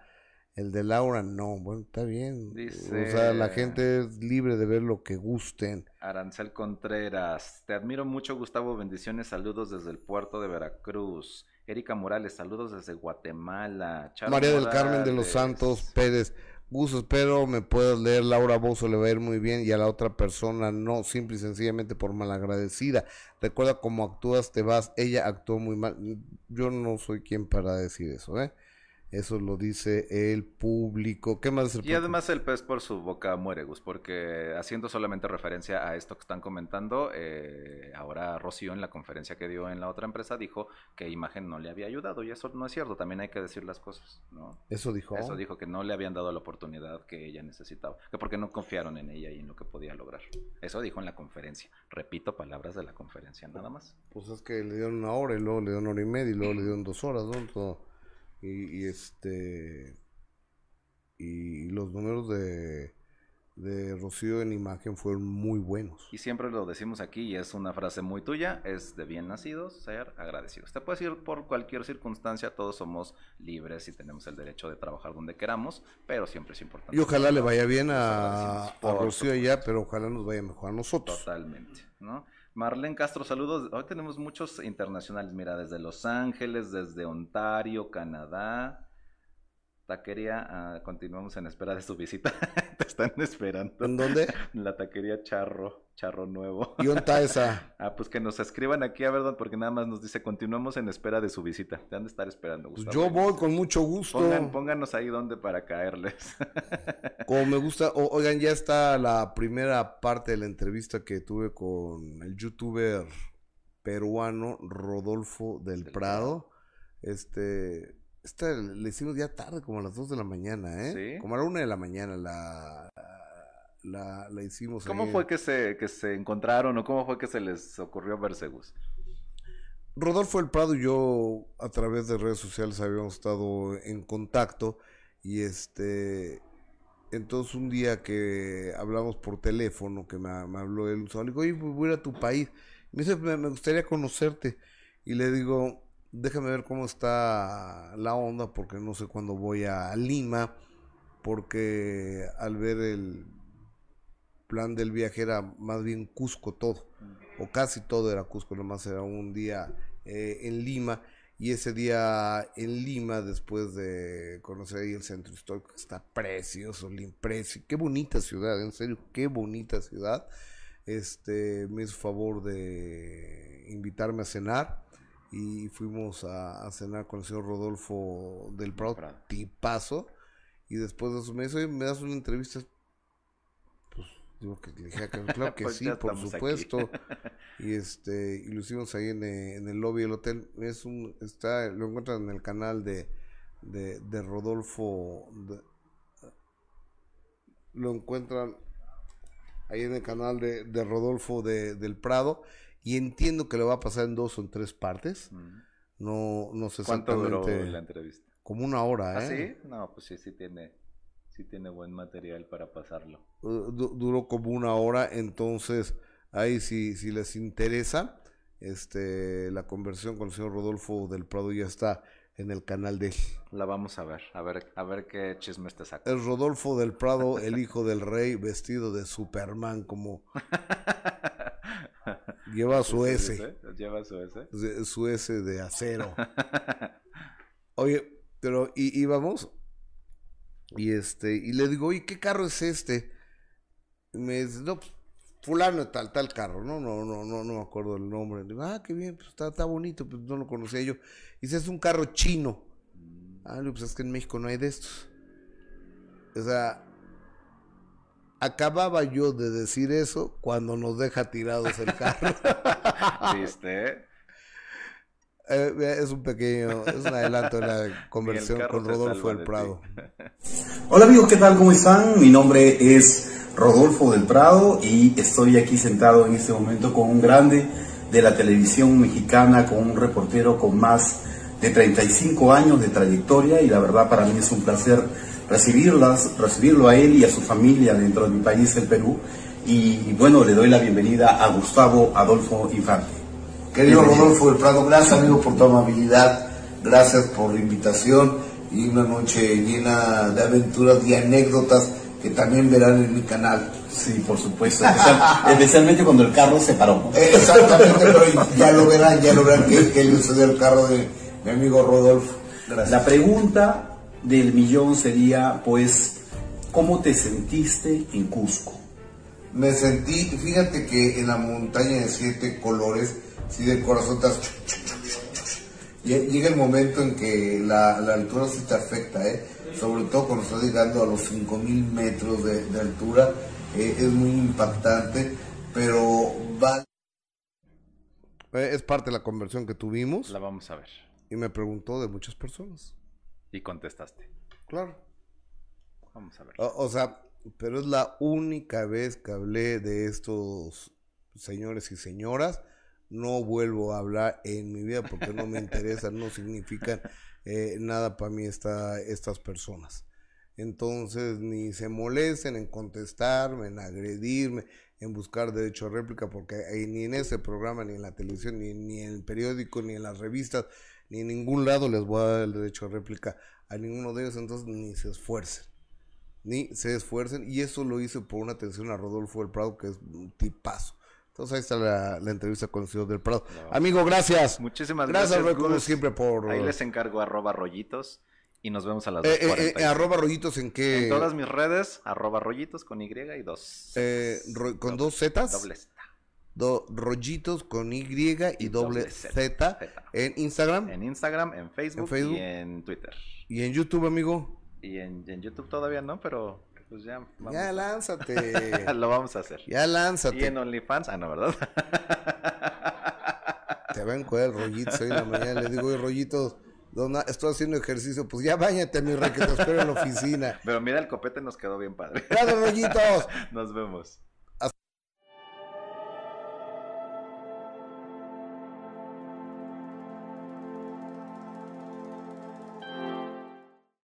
el de Laura, no, bueno, está bien. Dice- O sea, la gente es libre de ver lo que gusten. Arancel Contreras, te admiro mucho, Gustavo. Bendiciones, saludos desde el puerto de Veracruz. Erika Morales, saludos desde Guatemala. Charo María del Carmen de los. Santos Pérez, Gus, espero me puedas leer. Laura Bozo le va a ir muy bien y a la otra persona no, simple y sencillamente por malagradecida. Recuerda cómo actúas, te vas. Ella actuó muy mal. Yo no soy quien para decir eso, ¿eh? Eso lo dice el público. ¿Qué más el Y además el pez por su boca muere, Gus, porque haciendo solamente referencia a esto que están comentando, eh, ahora Rocío en la conferencia que dio en la otra empresa dijo que Imagen no le había ayudado y eso no es cierto, también hay que decir las cosas, ¿no? Eso dijo. Eso dijo que no le habían dado la oportunidad que ella necesitaba, que porque no confiaron en ella y en lo que podía lograr. Eso dijo en la conferencia. Repito palabras de la conferencia, nada más. Pues es que le dieron una hora y luego le dieron una hora y media y luego le dieron dos horas, ¿no? Todo- y, y este. Y los números de, de Rocío en imagen fueron muy buenos. Y siempre lo decimos aquí y es una frase muy tuya, es de bien nacidos ser agradecidos. Te puedes ir por cualquier circunstancia, todos somos libres y tenemos el derecho de trabajar donde queramos, pero siempre es importante. Y ojalá le vaya bien a, a Rocío allá, pero ojalá nos vaya mejor a nosotros. Totalmente, ¿no? Marlene Castro, saludos. Hoy tenemos muchos internacionales, mira, desde Los Ángeles, desde Ontario, Canadá. Taquería, ah, continuamos en espera de su visita. Te están esperando. ¿En dónde? La taquería Charro, Charro Nuevo. ¿Y esa? Ah, pues que nos escriban aquí, a verdad, porque nada más nos dice, continuamos en espera de su visita. Te han de estar esperando, Pues Gustavo. yo voy con mucho gusto. Pongan- pónganos ahí donde para caerles. Como me gusta, o- oigan, ya está la primera parte de la entrevista que tuve con el youtuber peruano Rodolfo del Prado. Este, esta le hicimos ya tarde, como a las 2 de la mañana, ¿eh? ¿Sí? Como a la 1 de la mañana la, la, la hicimos. ¿Cómo ahí. fue que se, que se encontraron o cómo fue que se les ocurrió verse, Gus? Rodolfo del Prado y yo a través de redes sociales habíamos estado en contacto y este entonces un día que hablamos por teléfono que me, me habló él le digo, oye, voy a ir a tu país. Me dice, me, me gustaría conocerte. Y le digo, déjame ver cómo está la onda porque no sé cuándo voy a Lima porque al ver el plan del viaje era más bien Cusco todo, o casi todo era Cusco, nomás era un día eh, en Lima, y ese día en Lima, después de conocer ahí el centro histórico, que está precioso, lim- preci- qué bonita ciudad, en serio, qué bonita ciudad, este, me hizo favor de invitarme a cenar, y fuimos a, a cenar con el señor Rodolfo del Prado, tipazo, y después de eso me dice, "Oye, ¿me das una entrevista? Digo que le dije, "Ah, claro que Pues sí, por supuesto. y este, y lo hicimos ahí en, eh, en el lobby del hotel. Es un, está, lo encuentran en el canal de, de, de Rodolfo. de- lo encuentran ahí en el canal de, de Rodolfo de, del Prado. Y entiendo que lo va a pasar en dos o en tres partes. No, no sé ¿Cuánto duró la entrevista? Como una hora, ¿Ah, ¿eh? sí? No, pues sí, sí tiene, sí tiene buen material para pasarlo. Uh, du- duró como una hora, entonces ahí si, si les interesa, este la conversión con el señor Rodolfo del Prado ya está en el canal de él. La vamos a ver, a ver, a ver qué chismes te saca. El Rodolfo del Prado, el hijo del rey, vestido de Superman, como lleva su ¿Sí, S? Lleva su S. de- su S de acero. Oye, pero y íbamos y este y le digo, "Oye, ¿qué carro es este?" Y me dice, "No, pues, fulano tal, tal carro, ¿no? No, no, no, no me acuerdo el nombre. Digo, ah, qué bien, pues está, está bonito, pues no lo conocía yo. Y dice, es un carro chino. Ah, pues es que en México no hay de estos. O sea, acababa yo de decir eso cuando nos deja tirados el carro. ¿Viste? Eh, es un pequeño, es un adelanto de la conversión con Rodolfo del Prado. Hola amigos, ¿qué tal? ¿Cómo están? Mi nombre es Rodolfo del Prado y estoy aquí sentado en este momento con un grande de la televisión mexicana, con un reportero con más de 35 años de trayectoria y la verdad para mí es un placer recibirlas, recibirlo a él y a su familia dentro de mi país, el Perú. Y bueno, le doy la bienvenida a Gustavo Adolfo Infante. Querido Rodolfo del Prado, gracias amigo por tu amabilidad, gracias por la invitación y una noche llena de aventuras y anécdotas que también verán en mi canal. Sí, por supuesto, especialmente cuando el carro se paró. Eh, exactamente, pero ya lo verán, ya lo verán que, que sucedió el carro de mi amigo Rodolfo. Gracias. La pregunta del millón sería, pues, ¿cómo te sentiste en Cusco? Me sentí, fíjate que en la montaña de siete colores, si del corazón estás... Llega el momento en que la, la altura sí te afecta, ¿eh? sobre todo cuando estás llegando a los 5000 metros de, de altura, eh, es muy impactante, pero va... Es parte de la conversión que tuvimos. La vamos a ver. Y me preguntó de muchas personas. Y contestaste. Claro. Vamos a ver. O, o, sea, pero es la única vez que hablé de estos señores y señoras. No vuelvo a hablar en mi vida porque no me interesa, no significan eh, nada para mí esta, estas personas. Entonces, ni se molesten en contestarme, en agredirme, en buscar derecho a réplica, porque ni en ese programa, ni en la televisión, ni, ni en el periódico, ni en las revistas, ni en ningún lado les voy a dar el derecho a réplica a ninguno de ellos, entonces ni se esfuercen, ni se esfuercen, y eso lo hice por una atención a Rodolfo del Prado, que es un tipazo. Entonces ahí está la, la entrevista con el señor del Prado. No. Amigo, gracias. Muchísimas gracias. Gracias, como siempre, por... Ahí les encargo arroba rollitos y nos vemos a las eh, eh, eh, arroba rollitos en qué? En todas mis redes, arroba rollitos con Y y dos. Eh, ro, ¿Con doble, dos Zetas? Doble Z. Do, rollitos con Y y, y doble Z, Z, en Instagram. En Instagram, en Facebook, en Facebook, y en Twitter. ¿Y en YouTube, amigo? Y en, en YouTube todavía no, pero pues ya. Vamos. Ya lánzate. Lo vamos a hacer. Ya lánzate. Y en OnlyFans, ah, no, ¿verdad? Te ven con el rollito hoy en la mañana. Le digo, rollitos. Dona, estoy haciendo ejercicio, pues ya bañate, mi rey, que te espero en la oficina. Pero mira, el copete nos quedó bien padre. Gracias, rollitos. Nos vemos.